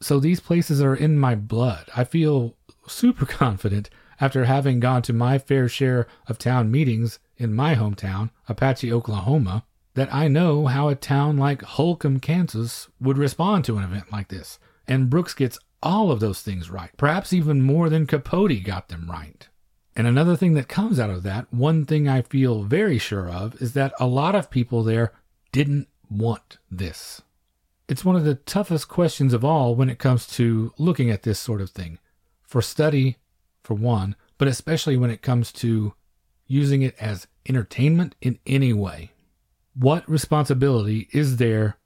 So these places are in my blood. I feel super <laughs> confident after having gone to my fair share of town meetings in my hometown, Apache, Oklahoma, that I know how a town like Holcomb, Kansas would respond to an event like this. And Brooks gets all of those things right, perhaps even more than Capote got them right. And another thing that comes out of that, one thing I feel very sure of, is that a lot of people there didn't want this. It's one of the toughest questions of all when it comes to looking at this sort of thing. For study, for one, but especially when it comes to using it as entertainment in any way. What responsibility is there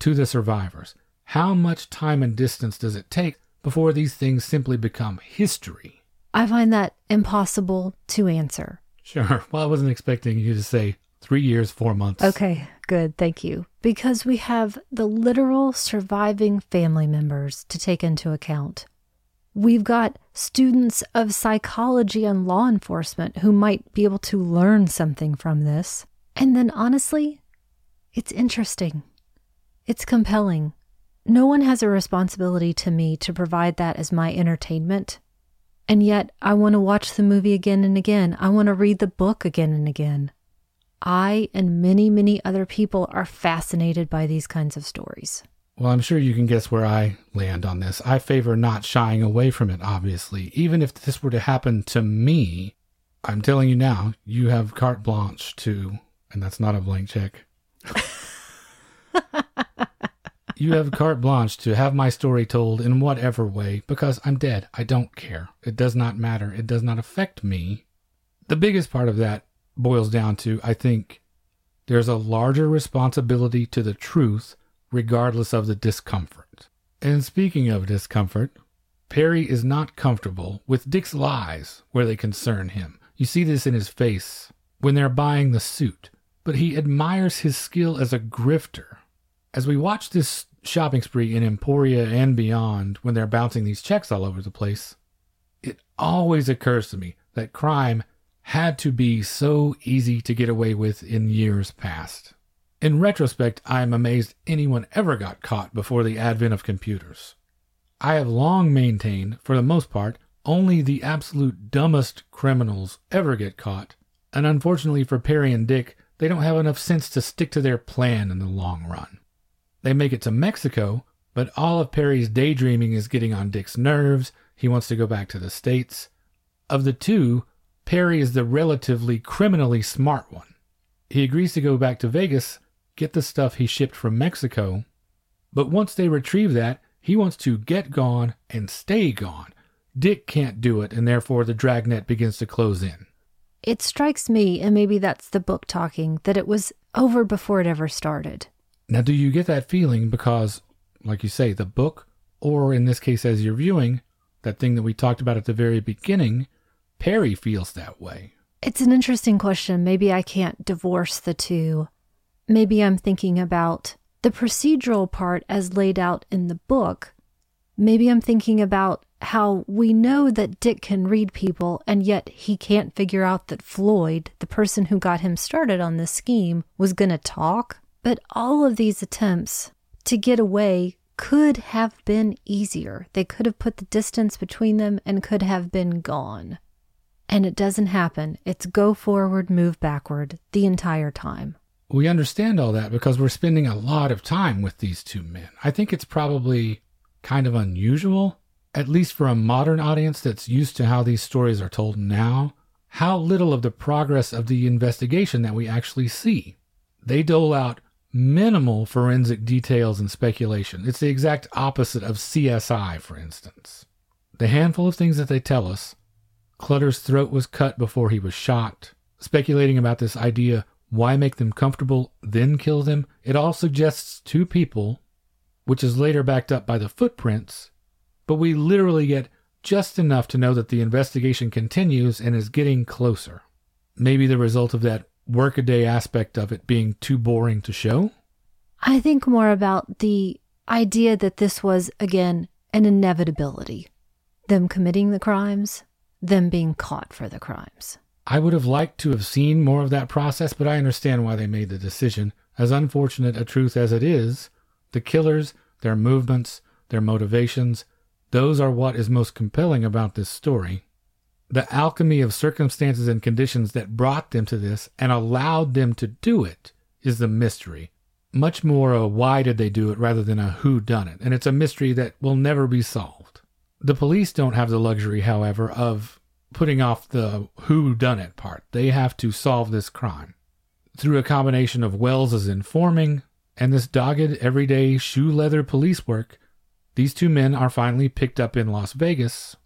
to the survivors? How much time and distance does it take before these things simply become history? I find that impossible to answer. Sure. <laughs> Well, I wasn't expecting you to say three years, four months. Okay, good. Thank you. Because we have the literal surviving family members to take into account. We've got students of psychology and law enforcement who might be able to learn something from this. And then, honestly, it's interesting. It's compelling. No one has a responsibility to me to provide that as my entertainment. And yet, I want to watch the movie again and again. I want to read the book again and again. I and many, many other people are fascinated by these kinds of stories. Well, I'm sure you can guess where I land on this. I favor not shying away from it, obviously. Even if this were to happen to me, I'm telling you now, you have carte blanche to, and that's not a blank check. <laughs> you have carte blanche to have my story told in whatever way because I'm dead. I don't care. It does not matter. It does not affect me. The biggest part of that boils down to I think there's a larger responsibility to the truth regardless of the discomfort. And speaking of discomfort, Perry is not comfortable with Dick's lies where they concern him. You see this in his face when they're buying the suit, but he admires his skill as a grifter. As we watch this shopping spree in Emporia and beyond when they're bouncing these checks all over the place, it always occurs to me that crime had to be so easy to get away with in years past. In retrospect, I am amazed anyone ever got caught before the advent of computers. I have long maintained, for the most part, only the absolute dumbest criminals ever get caught, and unfortunately for Perry and Dick, they don't have enough sense to stick to their plan in the long run. They make it to Mexico, but all of Perry's daydreaming is getting on Dick's nerves. He wants to go back to the States. Of the two, Perry is the relatively criminally smart one. He agrees to go back to Vegas, get the stuff he shipped from Mexico, but once they retrieve that, he wants to get gone and stay gone. Dick can't do it, and therefore the dragnet begins to close in. It strikes me, and maybe that's the book talking, that it was over before it ever started. Now, do you get that feeling because, like you say, the book, or in this case, as you're viewing, that thing that we talked about at the very beginning, Perry feels that way? It's an interesting question. Maybe I can't divorce the two. Maybe I'm thinking about the procedural part as laid out in the book. Maybe I'm thinking about how we know that Dick can read people, and yet he can't figure out that Floyd, the person who got him started on this scheme, was going to talk. But all of these attempts to get away could have been easier. They could have put the distance between them and could have been gone. And it doesn't happen. It's go forward, move backward the entire time. We understand all that because we're spending a lot of time with these two men. I think it's probably kind of unusual, at least for a modern audience that's used to how these stories are told now, how little of the progress of the investigation that we actually see. They dole out minimal forensic details and speculation. It's the exact opposite of CSI, for instance. The handful of things that they tell us Clutter's throat was cut before he was shot, speculating about this idea why make them comfortable, then kill them? It all suggests two people, which is later backed up by the footprints, but we literally get just enough to know that the investigation continues and is getting closer. Maybe the result of that workaday aspect of it being too boring to show? I think more about the idea that this was, again, an inevitability. Them committing the crimes, them being caught for the crimes. I would have liked to have seen more of that process, but I understand why they made the decision. As unfortunate a truth as it is, the killers, their movements, their motivations, those are what is most compelling about this story the alchemy of circumstances and conditions that brought them to this and allowed them to do it is the mystery. Much more a why did they do it rather than a who done it. And it's a mystery that will never be solved. The police don't have the luxury, however, of putting off the who done it part. They have to solve this crime. Through a combination of Wells's informing and this dogged everyday shoe leather police work, these two men are finally picked up in Las Vegas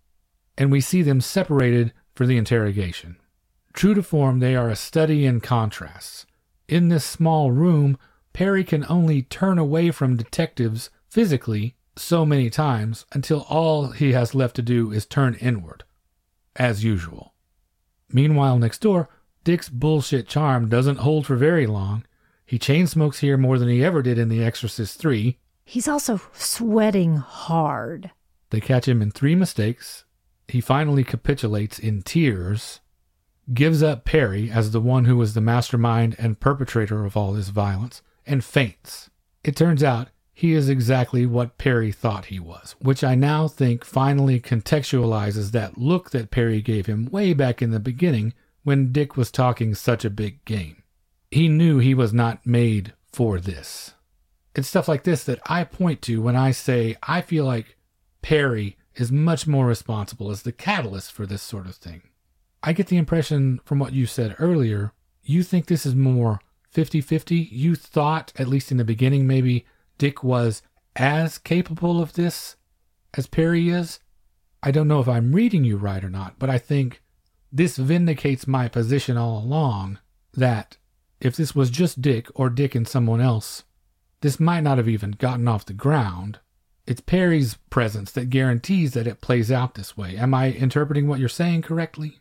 and we see them separated for the interrogation. True to form, they are a study in contrasts. In this small room, Perry can only turn away from detectives physically so many times until all he has left to do is turn inward, as usual. Meanwhile, next door, Dick's bullshit charm doesn't hold for very long. He chain smokes here more than he ever did in The Exorcist 3. He's also sweating hard. They catch him in three mistakes he finally capitulates in tears, gives up Perry as the one who was the mastermind and perpetrator of all this violence, and faints. It turns out he is exactly what Perry thought he was, which I now think finally contextualizes that look that Perry gave him way back in the beginning when Dick was talking such a big game. He knew he was not made for this. It's stuff like this that I point to when I say I feel like Perry is much more responsible as the catalyst for this sort of thing. I get the impression from what you said earlier, you think this is more 50 50. You thought, at least in the beginning, maybe Dick was as capable of this as Perry is. I don't know if I'm reading you right or not, but I think this vindicates my position all along that if this was just Dick or Dick and someone else, this might not have even gotten off the ground. It's Perry's presence that guarantees that it plays out this way. Am I interpreting what you're saying correctly?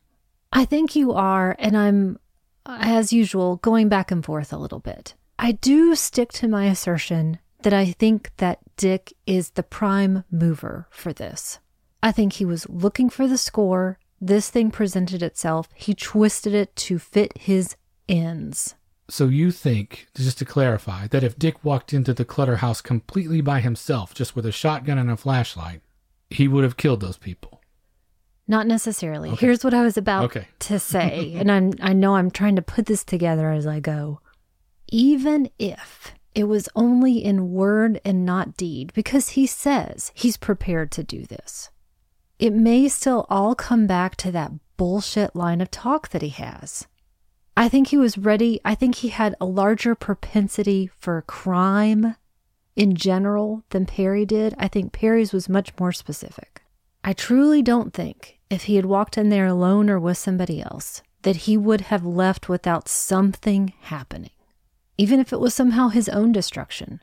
I think you are, and I'm, as usual, going back and forth a little bit. I do stick to my assertion that I think that Dick is the prime mover for this. I think he was looking for the score. This thing presented itself. He twisted it to fit his ends. So you think, just to clarify, that if Dick walked into the Clutter house completely by himself, just with a shotgun and a flashlight, he would have killed those people? Not necessarily. Okay. Here's what I was about okay. to <laughs> say, and I'm, I know I'm trying to put this together as I go. Even if it was only in word and not deed, because he says he's prepared to do this, it may still all come back to that bullshit line of talk that he has. I think he was ready. I think he had a larger propensity for crime in general than Perry did. I think Perry's was much more specific. I truly don't think if he had walked in there alone or with somebody else that he would have left without something happening, even if it was somehow his own destruction.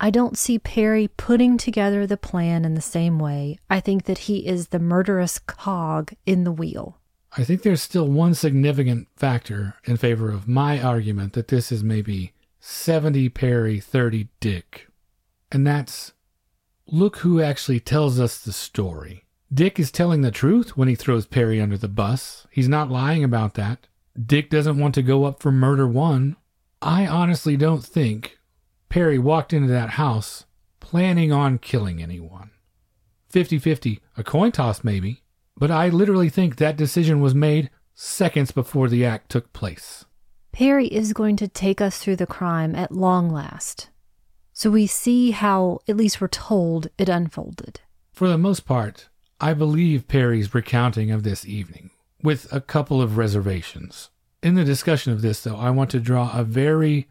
I don't see Perry putting together the plan in the same way. I think that he is the murderous cog in the wheel. I think there's still one significant factor in favor of my argument that this is maybe 70 Perry, 30 Dick. And that's look who actually tells us the story. Dick is telling the truth when he throws Perry under the bus. He's not lying about that. Dick doesn't want to go up for murder one. I honestly don't think Perry walked into that house planning on killing anyone. 50 50, a coin toss maybe, but I literally think that decision was made seconds before the act took place. Perry is going to take us through the crime at long last. So we see how, at least we're told, it unfolded. For the most part, I believe Perry's recounting of this evening, with a couple of reservations. In the discussion of this, though, I want to draw a very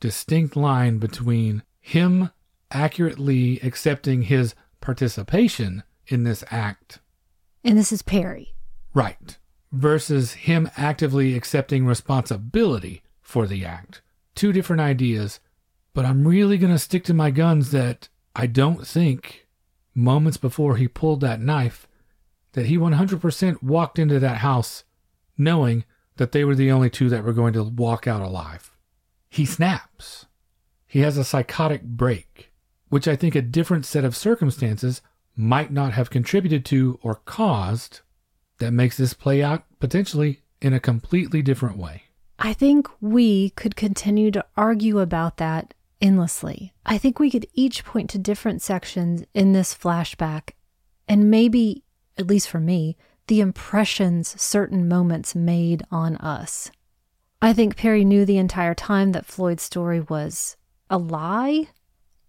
distinct line between him accurately accepting his participation in this act. And this is Perry. Right. Versus him actively accepting responsibility for the act. Two different ideas, but I'm really going to stick to my guns that I don't think moments before he pulled that knife that he 100% walked into that house knowing that they were the only two that were going to walk out alive he snaps. He has a psychotic break, which I think a different set of circumstances might not have contributed to or caused that makes this play out potentially in a completely different way. I think we could continue to argue about that endlessly. I think we could each point to different sections in this flashback and maybe, at least for me, the impressions certain moments made on us. I think Perry knew the entire time that Floyd's story was a lie.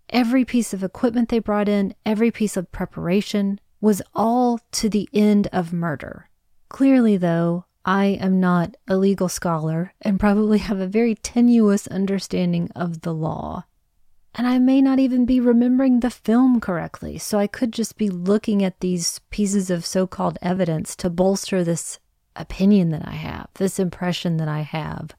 Every piece of equipment they brought in, every piece of preparation was all to the end of murder. Clearly, though, I am not a legal scholar and probably have a very tenuous understanding of the law. And I may not even be remembering the film correctly, so I could just be looking at these pieces of so called evidence to bolster this opinion that I have, this impression that I have.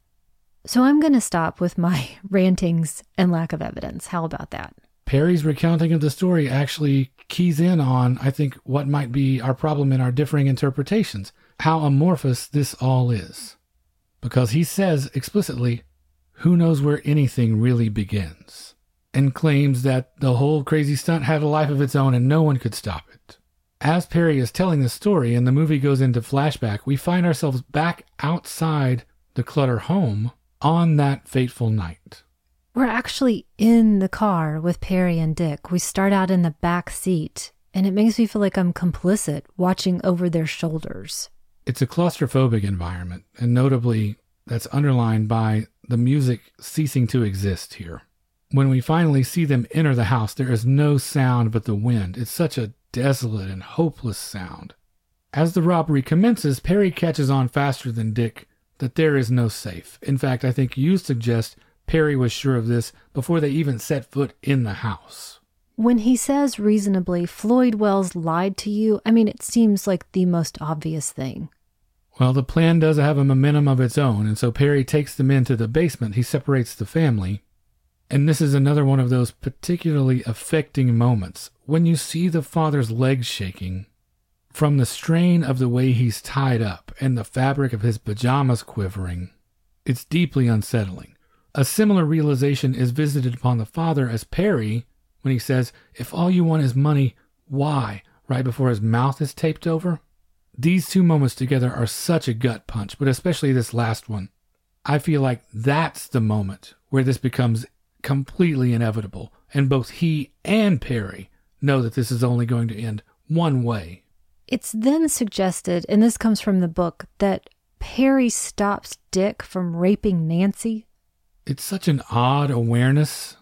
So I'm going to stop with my <laughs> rantings and lack of evidence. How about that? Perry's recounting of the story actually keys in on, I think, what might be our problem in our differing interpretations, how amorphous this all is. Because he says explicitly, who knows where anything really begins, and claims that the whole crazy stunt had a life of its own and no one could stop it. As Perry is telling the story and the movie goes into flashback, we find ourselves back outside the Clutter home on that fateful night. We're actually in the car with Perry and Dick. We start out in the back seat, and it makes me feel like I'm complicit watching over their shoulders. It's a claustrophobic environment, and notably, that's underlined by the music ceasing to exist here. When we finally see them enter the house, there is no sound but the wind. It's such a desolate and hopeless sound. As the robbery commences, Perry catches on faster than Dick that there is no safe. In fact, I think you suggest Perry was sure of this before they even set foot in the house. When he says reasonably, Floyd Wells lied to you, I mean, it seems like the most obvious thing. Well, the plan does have a momentum of its own, and so Perry takes them into the basement. He separates the family. And this is another one of those particularly affecting moments when you see the father's legs shaking from the strain of the way he's tied up and the fabric of his pajamas quivering. It's deeply unsettling. A similar realization is visited upon the father as Perry when he says, If all you want is money, why? right before his mouth is taped over. These two moments together are such a gut punch, but especially this last one. I feel like that's the moment where this becomes completely inevitable, and both he and Perry know that this is only going to end one way. It's then suggested, and this comes from the book, that Perry stops Dick from raping Nancy. It's such an odd awareness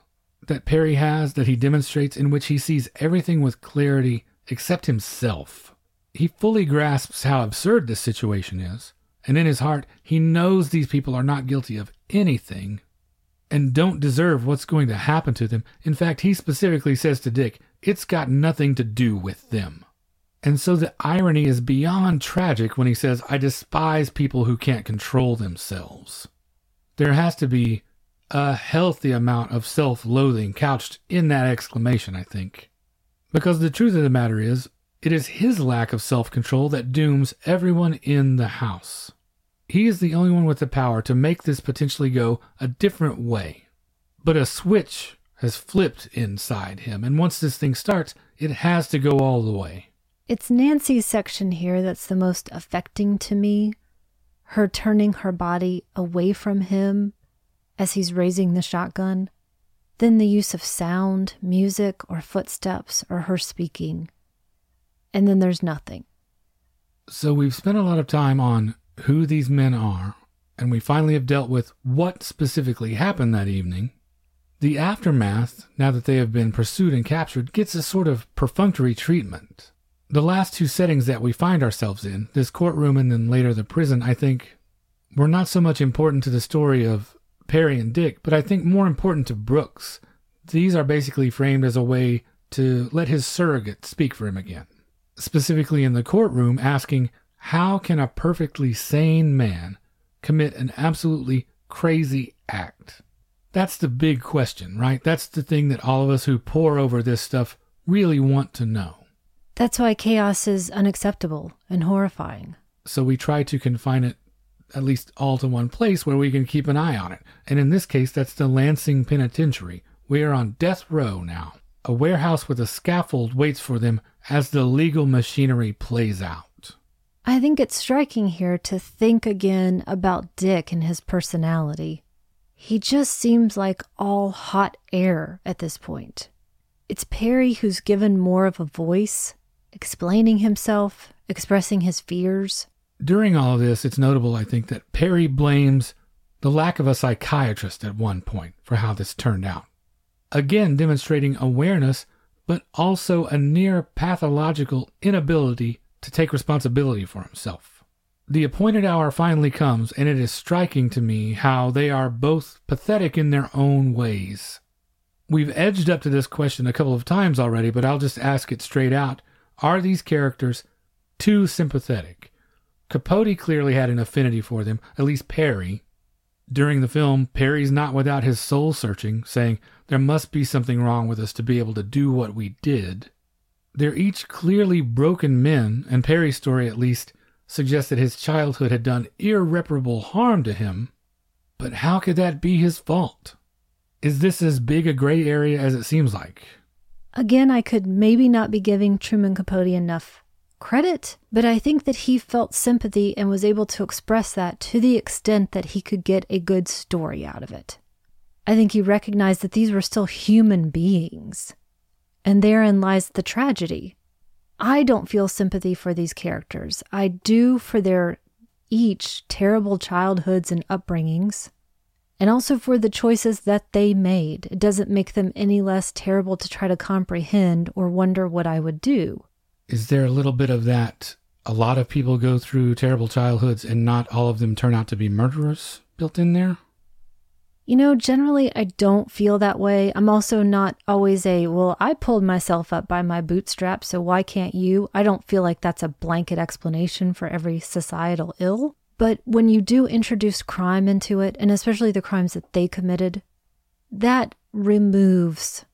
that Perry has that he demonstrates in which he sees everything with clarity except himself. He fully grasps how absurd this situation is, and in his heart, he knows these people are not guilty of anything and don't deserve what's going to happen to them. In fact, he specifically says to Dick, it's got nothing to do with them. And so the irony is beyond tragic when he says, I despise people who can't control themselves. There has to be a healthy amount of self loathing couched in that exclamation, I think. Because the truth of the matter is, it is his lack of self control that dooms everyone in the house. He is the only one with the power to make this potentially go a different way. But a switch has flipped inside him, and once this thing starts, it has to go all the way. It's Nancy's section here that's the most affecting to me. Her turning her body away from him as he's raising the shotgun. Then the use of sound, music, or footsteps, or her speaking and then there's nothing. So we've spent a lot of time on who these men are, and we finally have dealt with what specifically happened that evening. The aftermath, now that they have been pursued and captured, gets a sort of perfunctory treatment. The last two settings that we find ourselves in, this courtroom and then later the prison, I think were not so much important to the story of Perry and Dick, but I think more important to Brooks. These are basically framed as a way to let his surrogate speak for him again specifically in the courtroom, asking, How can a perfectly sane man commit an absolutely crazy act? That's the big question, right? That's the thing that all of us who pore over this stuff really want to know. That's why chaos is unacceptable and horrifying. So we try to confine it at least all to one place where we can keep an eye on it. And in this case, that's the Lansing Penitentiary. We are on death row now. A warehouse with a scaffold waits for them as the legal machinery plays out. I think it's striking here to think again about Dick and his personality. He just seems like all hot air at this point. It's Perry who's given more of a voice, explaining himself, expressing his fears. During all of this, it's notable, I think, that Perry blames the lack of a psychiatrist at one point for how this turned out again demonstrating awareness, but also a near pathological inability to take responsibility for himself. The appointed hour finally comes, and it is striking to me how they are both pathetic in their own ways. We've edged up to this question a couple of times already, but I'll just ask it straight out. Are these characters too sympathetic? Capote clearly had an affinity for them, at least Perry. During the film, Perry's not without his soul searching, saying, There must be something wrong with us to be able to do what we did. They're each clearly broken men, and Perry's story, at least, suggests that his childhood had done irreparable harm to him. But how could that be his fault? Is this as big a gray area as it seems like? Again, I could maybe not be giving Truman Capote enough credit, but I think that he felt sympathy and was able to express that to the extent that he could get a good story out of it. I think he recognized that these were still human beings, and therein lies the tragedy. I don't feel sympathy for these characters. I do for their each terrible childhoods and upbringings, and also for the choices that they made. It doesn't make them any less terrible to try to comprehend or wonder what I would do is there a little bit of that? A lot of people go through terrible childhoods and not all of them turn out to be murderers built in there? You know, generally, I don't feel that way. I'm also not always a, well, I pulled myself up by my bootstraps, so why can't you? I don't feel like that's a blanket explanation for every societal ill. But when you do introduce crime into it, and especially the crimes that they committed, that removes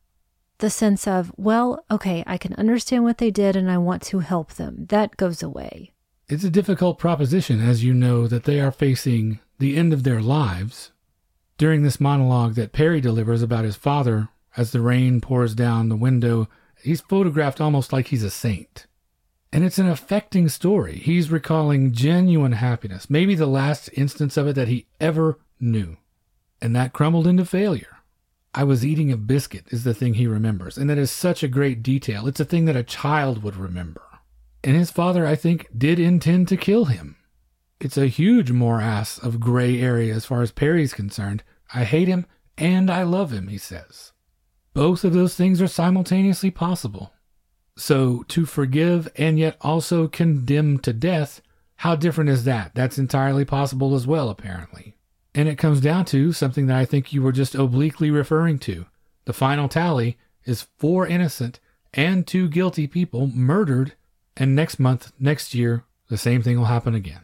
the sense of, well, okay, I can understand what they did and I want to help them. That goes away. It's a difficult proposition, as you know, that they are facing the end of their lives. During this monologue that Perry delivers about his father, as the rain pours down the window, he's photographed almost like he's a saint. And it's an affecting story. He's recalling genuine happiness, maybe the last instance of it that he ever knew. And that crumbled into failure. I was eating a biscuit is the thing he remembers. And that is such a great detail. It's a thing that a child would remember. And his father, I think, did intend to kill him. It's a huge morass of gray area as far as Perry's concerned. I hate him and I love him, he says. Both of those things are simultaneously possible. So to forgive and yet also condemn to death, how different is that? That's entirely possible as well, apparently. And it comes down to something that I think you were just obliquely referring to. The final tally is four innocent and two guilty people murdered, and next month, next year, the same thing will happen again.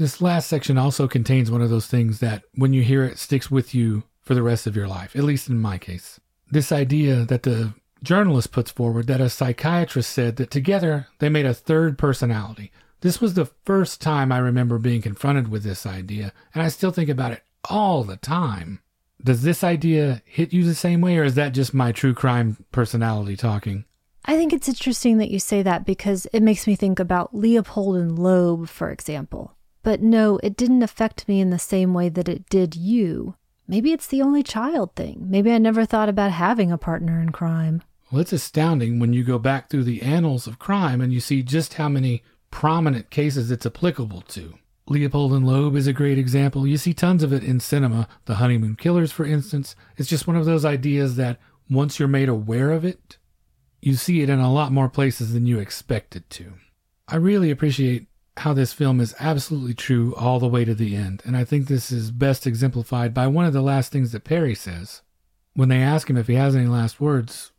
This last section also contains one of those things that, when you hear it, sticks with you for the rest of your life, at least in my case. This idea that the journalist puts forward that a psychiatrist said that together they made a third personality. This was the first time I remember being confronted with this idea, and I still think about it all the time. Does this idea hit you the same way, or is that just my true crime personality talking? I think it's interesting that you say that because it makes me think about Leopold and Loeb, for example. But no, it didn't affect me in the same way that it did you. Maybe it's the only child thing. Maybe I never thought about having a partner in crime. Well, it's astounding when you go back through the annals of crime and you see just how many prominent cases it's applicable to. Leopold and Loeb is a great example. You see tons of it in cinema. The Honeymoon Killers, for instance. It's just one of those ideas that once you're made aware of it, you see it in a lot more places than you expected to. I really appreciate how this film is absolutely true all the way to the end, and I think this is best exemplified by one of the last things that Perry says. When they ask him if he has any last words,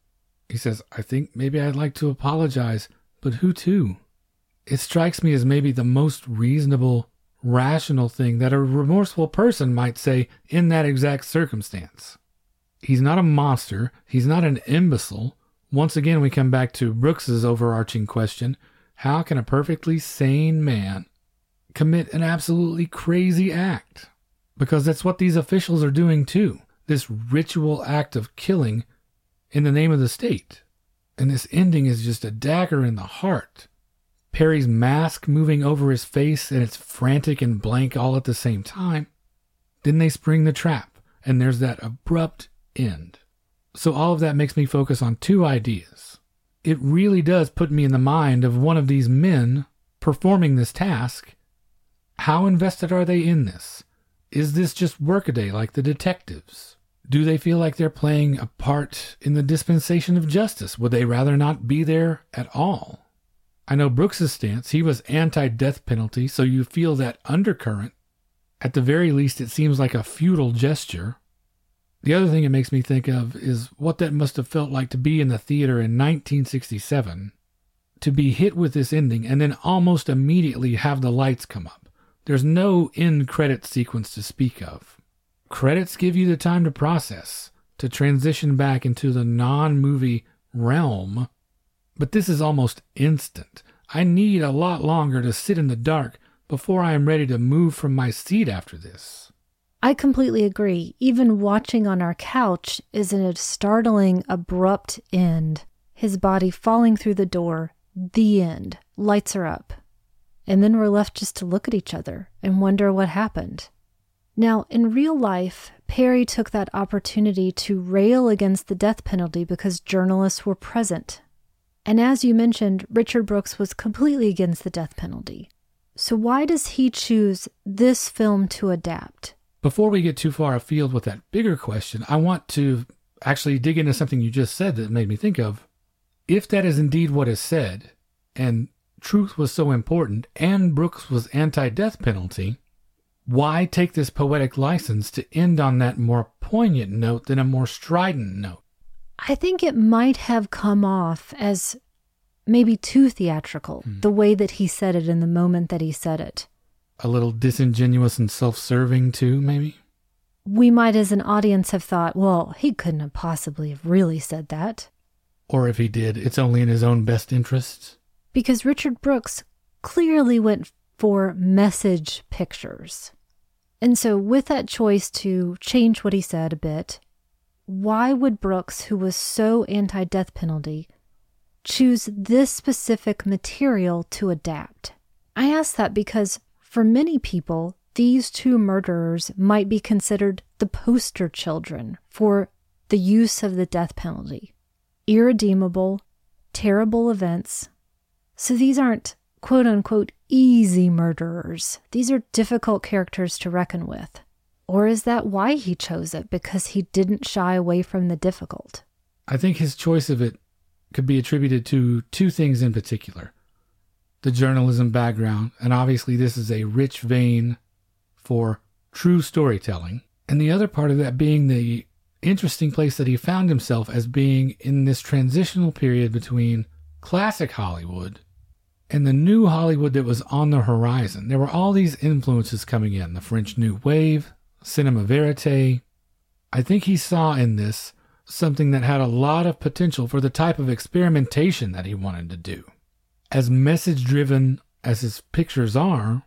he says, I think maybe I'd like to apologize, but who to? It strikes me as maybe the most reasonable rational thing that a remorseful person might say in that exact circumstance. He's not a monster. He's not an imbecile. Once again, we come back to Brooks's overarching question how can a perfectly sane man commit an absolutely crazy act? Because that's what these officials are doing too. This ritual act of killing in the name of the state. And this ending is just a dagger in the heart. Perry's mask moving over his face and it's frantic and blank all at the same time. Then they spring the trap, and there's that abrupt end. So all of that makes me focus on two ideas. It really does put me in the mind of one of these men performing this task. How invested are they in this? Is this just workaday like the detectives? Do they feel like they're playing a part in the dispensation of justice? Would they rather not be there at all? I know Brooks's stance, he was anti death penalty, so you feel that undercurrent. At the very least, it seems like a futile gesture. The other thing it makes me think of is what that must have felt like to be in the theater in 1967, to be hit with this ending and then almost immediately have the lights come up. There's no end credit sequence to speak of. Credits give you the time to process, to transition back into the non movie realm but this is almost instant. I need a lot longer to sit in the dark before I am ready to move from my seat after this. I completely agree. Even watching on our couch is a startling, abrupt end. His body falling through the door, the end. Lights are up. And then we're left just to look at each other and wonder what happened. Now, in real life, Perry took that opportunity to rail against the death penalty because journalists were present and as you mentioned, Richard Brooks was completely against the death penalty. So why does he choose this film to adapt? Before we get too far afield with that bigger question, I want to actually dig into something you just said that made me think of. If that is indeed what is said, and truth was so important, and Brooks was anti death penalty, why take this poetic license to end on that more poignant note than a more strident note? I think it might have come off as maybe too theatrical, mm. the way that he said it in the moment that he said it. A little disingenuous and self serving, too, maybe? We might, as an audience, have thought, well, he couldn't have possibly have really said that. Or if he did, it's only in his own best interests. Because Richard Brooks clearly went for message pictures. And so, with that choice to change what he said a bit why would Brooks, who was so anti death penalty, choose this specific material to adapt? I ask that because for many people, these two murderers might be considered the poster children for the use of the death penalty. Irredeemable, terrible events. So these aren't quote unquote easy murderers. These are difficult characters to reckon with. Or is that why he chose it? Because he didn't shy away from the difficult? I think his choice of it could be attributed to two things in particular the journalism background, and obviously, this is a rich vein for true storytelling, and the other part of that being the interesting place that he found himself as being in this transitional period between classic Hollywood and the new Hollywood that was on the horizon. There were all these influences coming in the French New Wave, cinema verite. I think he saw in this something that had a lot of potential for the type of experimentation that he wanted to do. As message driven as his pictures are,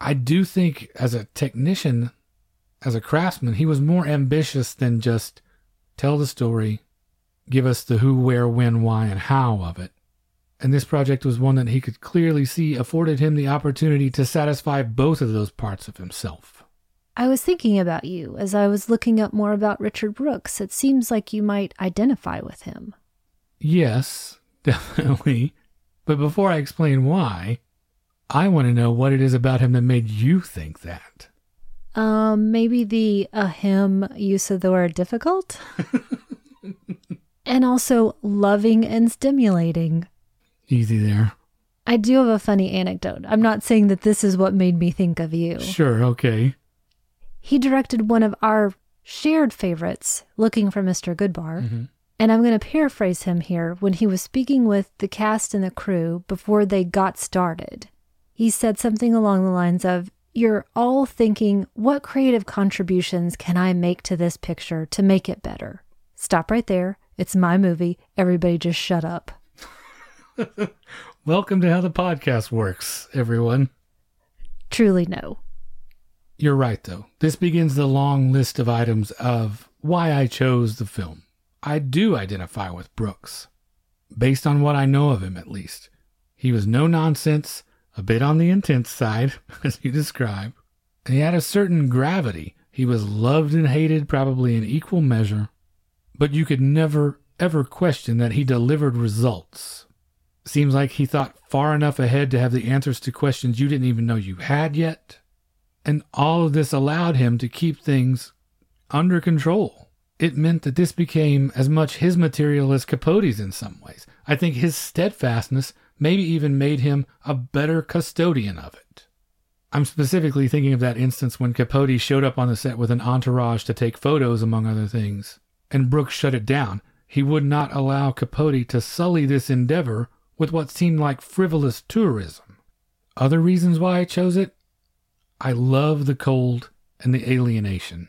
I do think as a technician, as a craftsman, he was more ambitious than just tell the story, give us the who, where, when, why, and how of it. And this project was one that he could clearly see afforded him the opportunity to satisfy both of those parts of himself. I was thinking about you as I was looking up more about Richard Brooks. It seems like you might identify with him. Yes, <laughs> definitely. But before I explain why, I want to know what it is about him that made you think that. Um, maybe the a him use of the word difficult. <laughs> and also loving and stimulating. Easy there. I do have a funny anecdote. I'm not saying that this is what made me think of you. Sure, okay. He directed one of our shared favorites, Looking for Mr. Goodbar. Mm-hmm. And I'm going to paraphrase him here when he was speaking with the cast and the crew before they got started. He said something along the lines of, You're all thinking, what creative contributions can I make to this picture to make it better? Stop right there. It's my movie. Everybody just shut up. <laughs> Welcome to how the podcast works, everyone. Truly no. You're right, though. This begins the long list of items of why I chose the film. I do identify with Brooks, based on what I know of him at least. He was no nonsense, a bit on the intense side, <laughs> as you describe, and he had a certain gravity. He was loved and hated probably in equal measure, but you could never, ever question that he delivered results. Seems like he thought far enough ahead to have the answers to questions you didn't even know you had yet. And all of this allowed him to keep things under control. It meant that this became as much his material as Capote's in some ways. I think his steadfastness maybe even made him a better custodian of it. I'm specifically thinking of that instance when Capote showed up on the set with an entourage to take photos, among other things, and Brooks shut it down. He would not allow Capote to sully this endeavor with what seemed like frivolous tourism. Other reasons why I chose it? I love the cold and the alienation.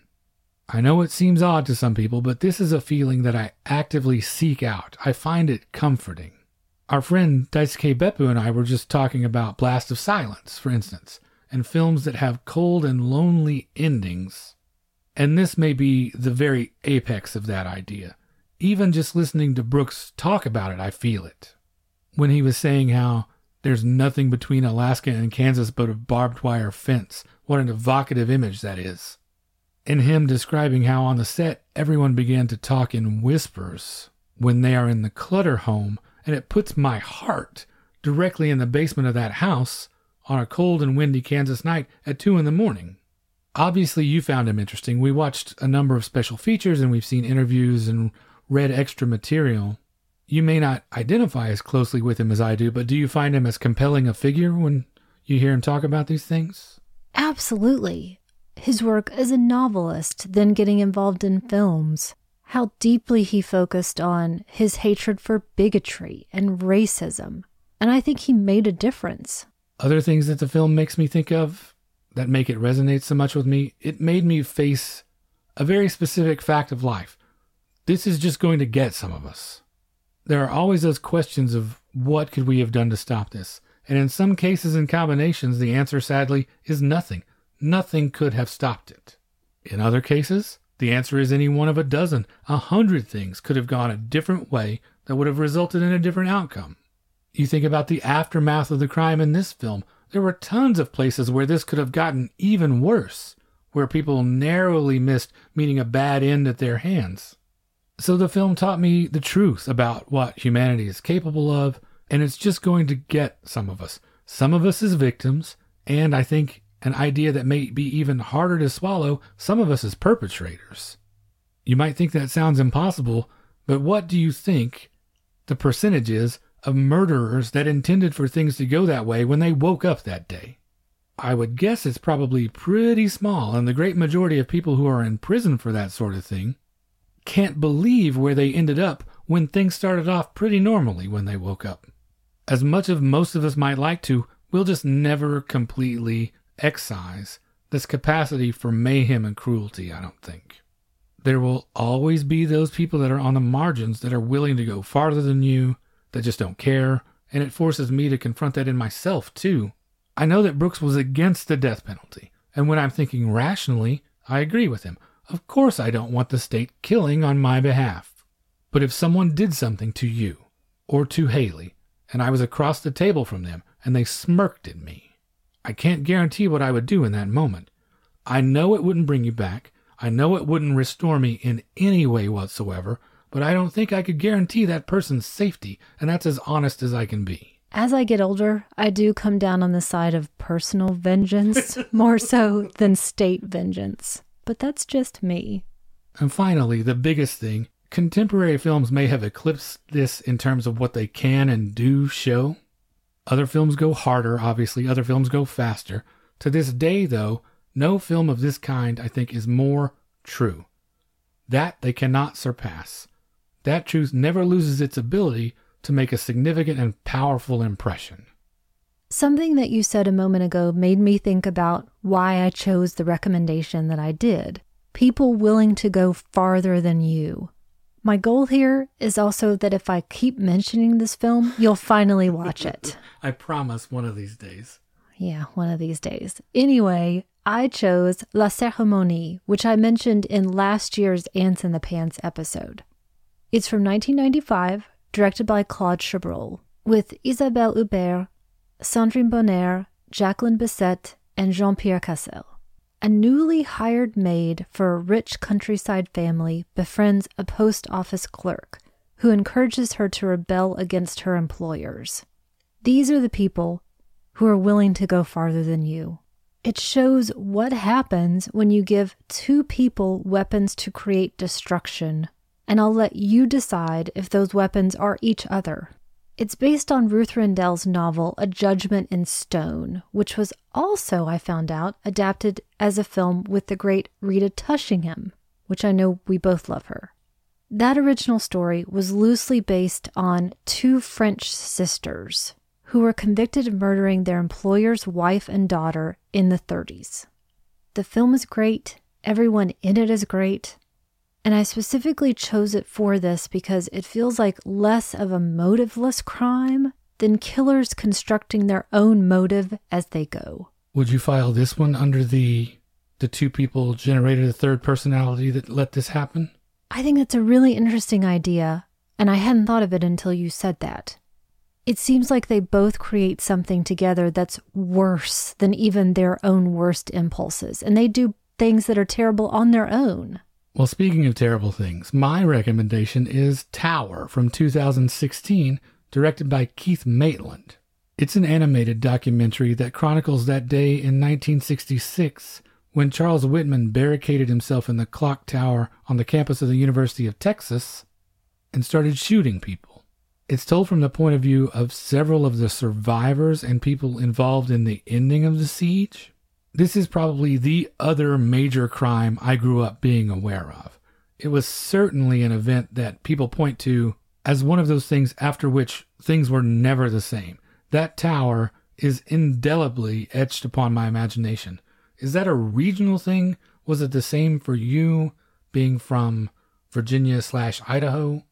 I know it seems odd to some people, but this is a feeling that I actively seek out. I find it comforting. Our friend Daisuke Beppu and I were just talking about Blast of Silence, for instance, and films that have cold and lonely endings. And this may be the very apex of that idea. Even just listening to Brooks talk about it, I feel it when he was saying how there's nothing between Alaska and Kansas but a barbed wire fence. What an evocative image that is. And him describing how on the set everyone began to talk in whispers when they are in the clutter home, and it puts my heart directly in the basement of that house on a cold and windy Kansas night at two in the morning. Obviously, you found him interesting. We watched a number of special features and we've seen interviews and read extra material. You may not identify as closely with him as I do, but do you find him as compelling a figure when you hear him talk about these things? Absolutely. His work as a novelist, then getting involved in films, how deeply he focused on his hatred for bigotry and racism. And I think he made a difference. Other things that the film makes me think of that make it resonate so much with me, it made me face a very specific fact of life. This is just going to get some of us there are always those questions of what could we have done to stop this? And in some cases and combinations, the answer sadly is nothing. Nothing could have stopped it. In other cases, the answer is any one of a dozen, a hundred things could have gone a different way that would have resulted in a different outcome. You think about the aftermath of the crime in this film. There were tons of places where this could have gotten even worse, where people narrowly missed meeting a bad end at their hands. So the film taught me the truth about what humanity is capable of, and it's just going to get some of us. Some of us as victims, and I think an idea that may be even harder to swallow, some of us as perpetrators. You might think that sounds impossible, but what do you think the percentage is of murderers that intended for things to go that way when they woke up that day. I would guess it's probably pretty small, and the great majority of people who are in prison for that sort of thing can't believe where they ended up when things started off pretty normally when they woke up. As much as most of us might like to, we'll just never completely excise this capacity for mayhem and cruelty, I don't think. There will always be those people that are on the margins that are willing to go farther than you, that just don't care, and it forces me to confront that in myself, too. I know that Brooks was against the death penalty, and when I'm thinking rationally, I agree with him. Of course, I don't want the state killing on my behalf. But if someone did something to you, or to Haley, and I was across the table from them, and they smirked at me, I can't guarantee what I would do in that moment. I know it wouldn't bring you back. I know it wouldn't restore me in any way whatsoever, but I don't think I could guarantee that person's safety, and that's as honest as I can be. As I get older, I do come down on the side of personal vengeance <laughs> more so than state vengeance. But that's just me. And finally, the biggest thing contemporary films may have eclipsed this in terms of what they can and do show. Other films go harder, obviously, other films go faster. To this day, though, no film of this kind, I think, is more true. That they cannot surpass. That truth never loses its ability to make a significant and powerful impression. Something that you said a moment ago made me think about why I chose the recommendation that I did. People willing to go farther than you. My goal here is also that if I keep mentioning this film, you'll finally watch it. <laughs> I promise one of these days. Yeah, one of these days. Anyway, I chose La Cérémonie, which I mentioned in last year's Ants in the Pants episode. It's from 1995, directed by Claude Chabrol, with Isabelle Huppert, Sandrine Bonnaire, Jacqueline Bisset, and Jean Pierre Cassel. A newly hired maid for a rich countryside family befriends a post office clerk who encourages her to rebel against her employers. These are the people who are willing to go farther than you. It shows what happens when you give two people weapons to create destruction and I'll let you decide if those weapons are each other. It's based on Ruth Rendell's novel A Judgment in Stone, which was also, I found out, adapted as a film with the great Rita Tushingham, which I know we both love her. That original story was loosely based on two French sisters who were convicted of murdering their employer's wife and daughter in the 30s. The film is great, everyone in it is great, and I specifically chose it for this because it feels like less of a motiveless crime than killers constructing their own motive as they go. Would you file this one under the the two people generated a third personality that let this happen? I think that's a really interesting idea, and I hadn't thought of it until you said that. It seems like they both create something together that's worse than even their own worst impulses, and they do things that are terrible on their own. Well, speaking of terrible things, my recommendation is Tower from 2016, directed by Keith Maitland. It's an animated documentary that chronicles that day in 1966 when Charles Whitman barricaded himself in the clock tower on the campus of the University of Texas and started shooting people. It's told from the point of view of several of the survivors and people involved in the ending of the siege. This is probably the other major crime I grew up being aware of. It was certainly an event that people point to as one of those things after which things were never the same. That tower is indelibly etched upon my imagination. Is that a regional thing? Was it the same for you being from Virginia slash Idaho?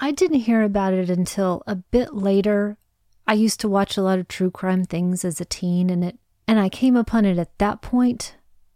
I didn't hear about it until a bit later. I used to watch a lot of true crime things as a teen, and it and I came upon it at that point.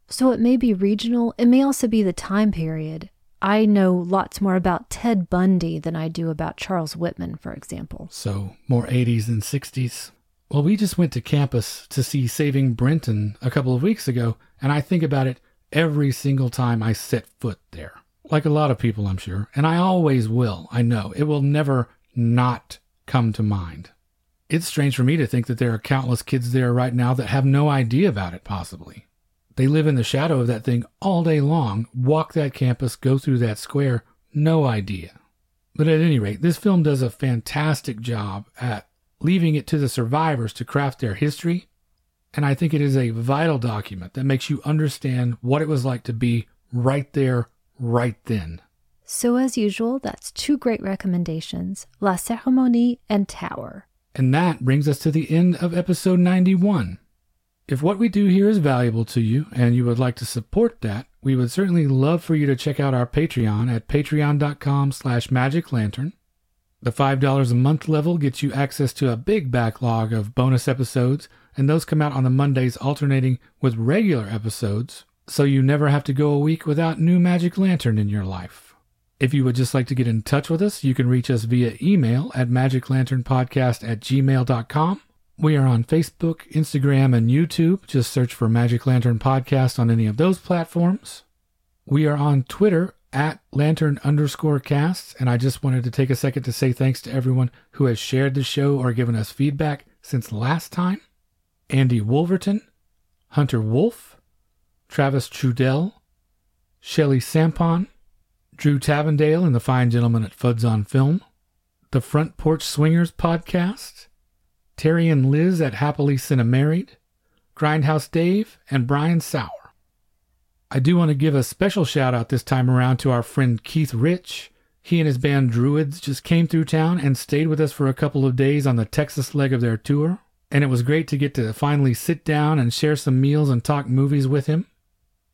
So it may be regional, it may also be the time period. I know lots more about Ted Bundy than I do about Charles Whitman, for example. So more 80s and 60s. Well, we just went to campus to see Saving Brinton a couple of weeks ago, and I think about it every single time I set foot there. Like a lot of people, I'm sure, and I always will. I know it will never not come to mind. It's strange for me to think that there are countless kids there right now that have no idea about it, possibly. They live in the shadow of that thing all day long, walk that campus, go through that square, no idea. But at any rate, this film does a fantastic job at leaving it to the survivors to craft their history. And I think it is a vital document that makes you understand what it was like to be right there, right then. So, as usual, that's two great recommendations La Cérémonie and Tower. And that brings us to the end of episode 91. If what we do here is valuable to you and you would like to support that, we would certainly love for you to check out our Patreon at patreon.com slash magiclantern. The $5 a month level gets you access to a big backlog of bonus episodes, and those come out on the Mondays alternating with regular episodes, so you never have to go a week without new Magic Lantern in your life. If you would just like to get in touch with us, you can reach us via email at magiclanternpodcast at gmail.com. We are on Facebook, Instagram, and YouTube. Just search for Magic Lantern Podcast on any of those platforms. We are on Twitter at lantern underscore casts, and I just wanted to take a second to say thanks to everyone who has shared the show or given us feedback since last time. Andy Wolverton, Hunter Wolf, Travis Trudell, Shelley Sampon, Drew Tavendale and the fine gentleman at Fuds on Film, the Front Porch Swingers podcast, Terry and Liz at Happily Cinemarried, Grindhouse Dave, and Brian Sauer. I do want to give a special shout out this time around to our friend Keith Rich. He and his band Druids just came through town and stayed with us for a couple of days on the Texas leg of their tour, and it was great to get to finally sit down and share some meals and talk movies with him.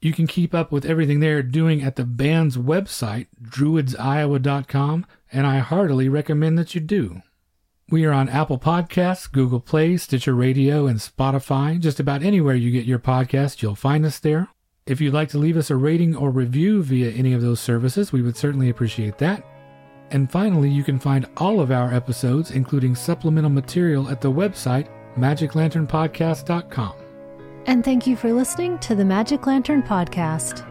You can keep up with everything they're doing at the band's website, druidsiowa.com, and I heartily recommend that you do. We are on Apple Podcasts, Google Play, Stitcher Radio, and Spotify. Just about anywhere you get your podcast, you'll find us there. If you'd like to leave us a rating or review via any of those services, we would certainly appreciate that. And finally, you can find all of our episodes, including supplemental material, at the website magiclanternpodcast.com. And thank you for listening to the Magic Lantern Podcast.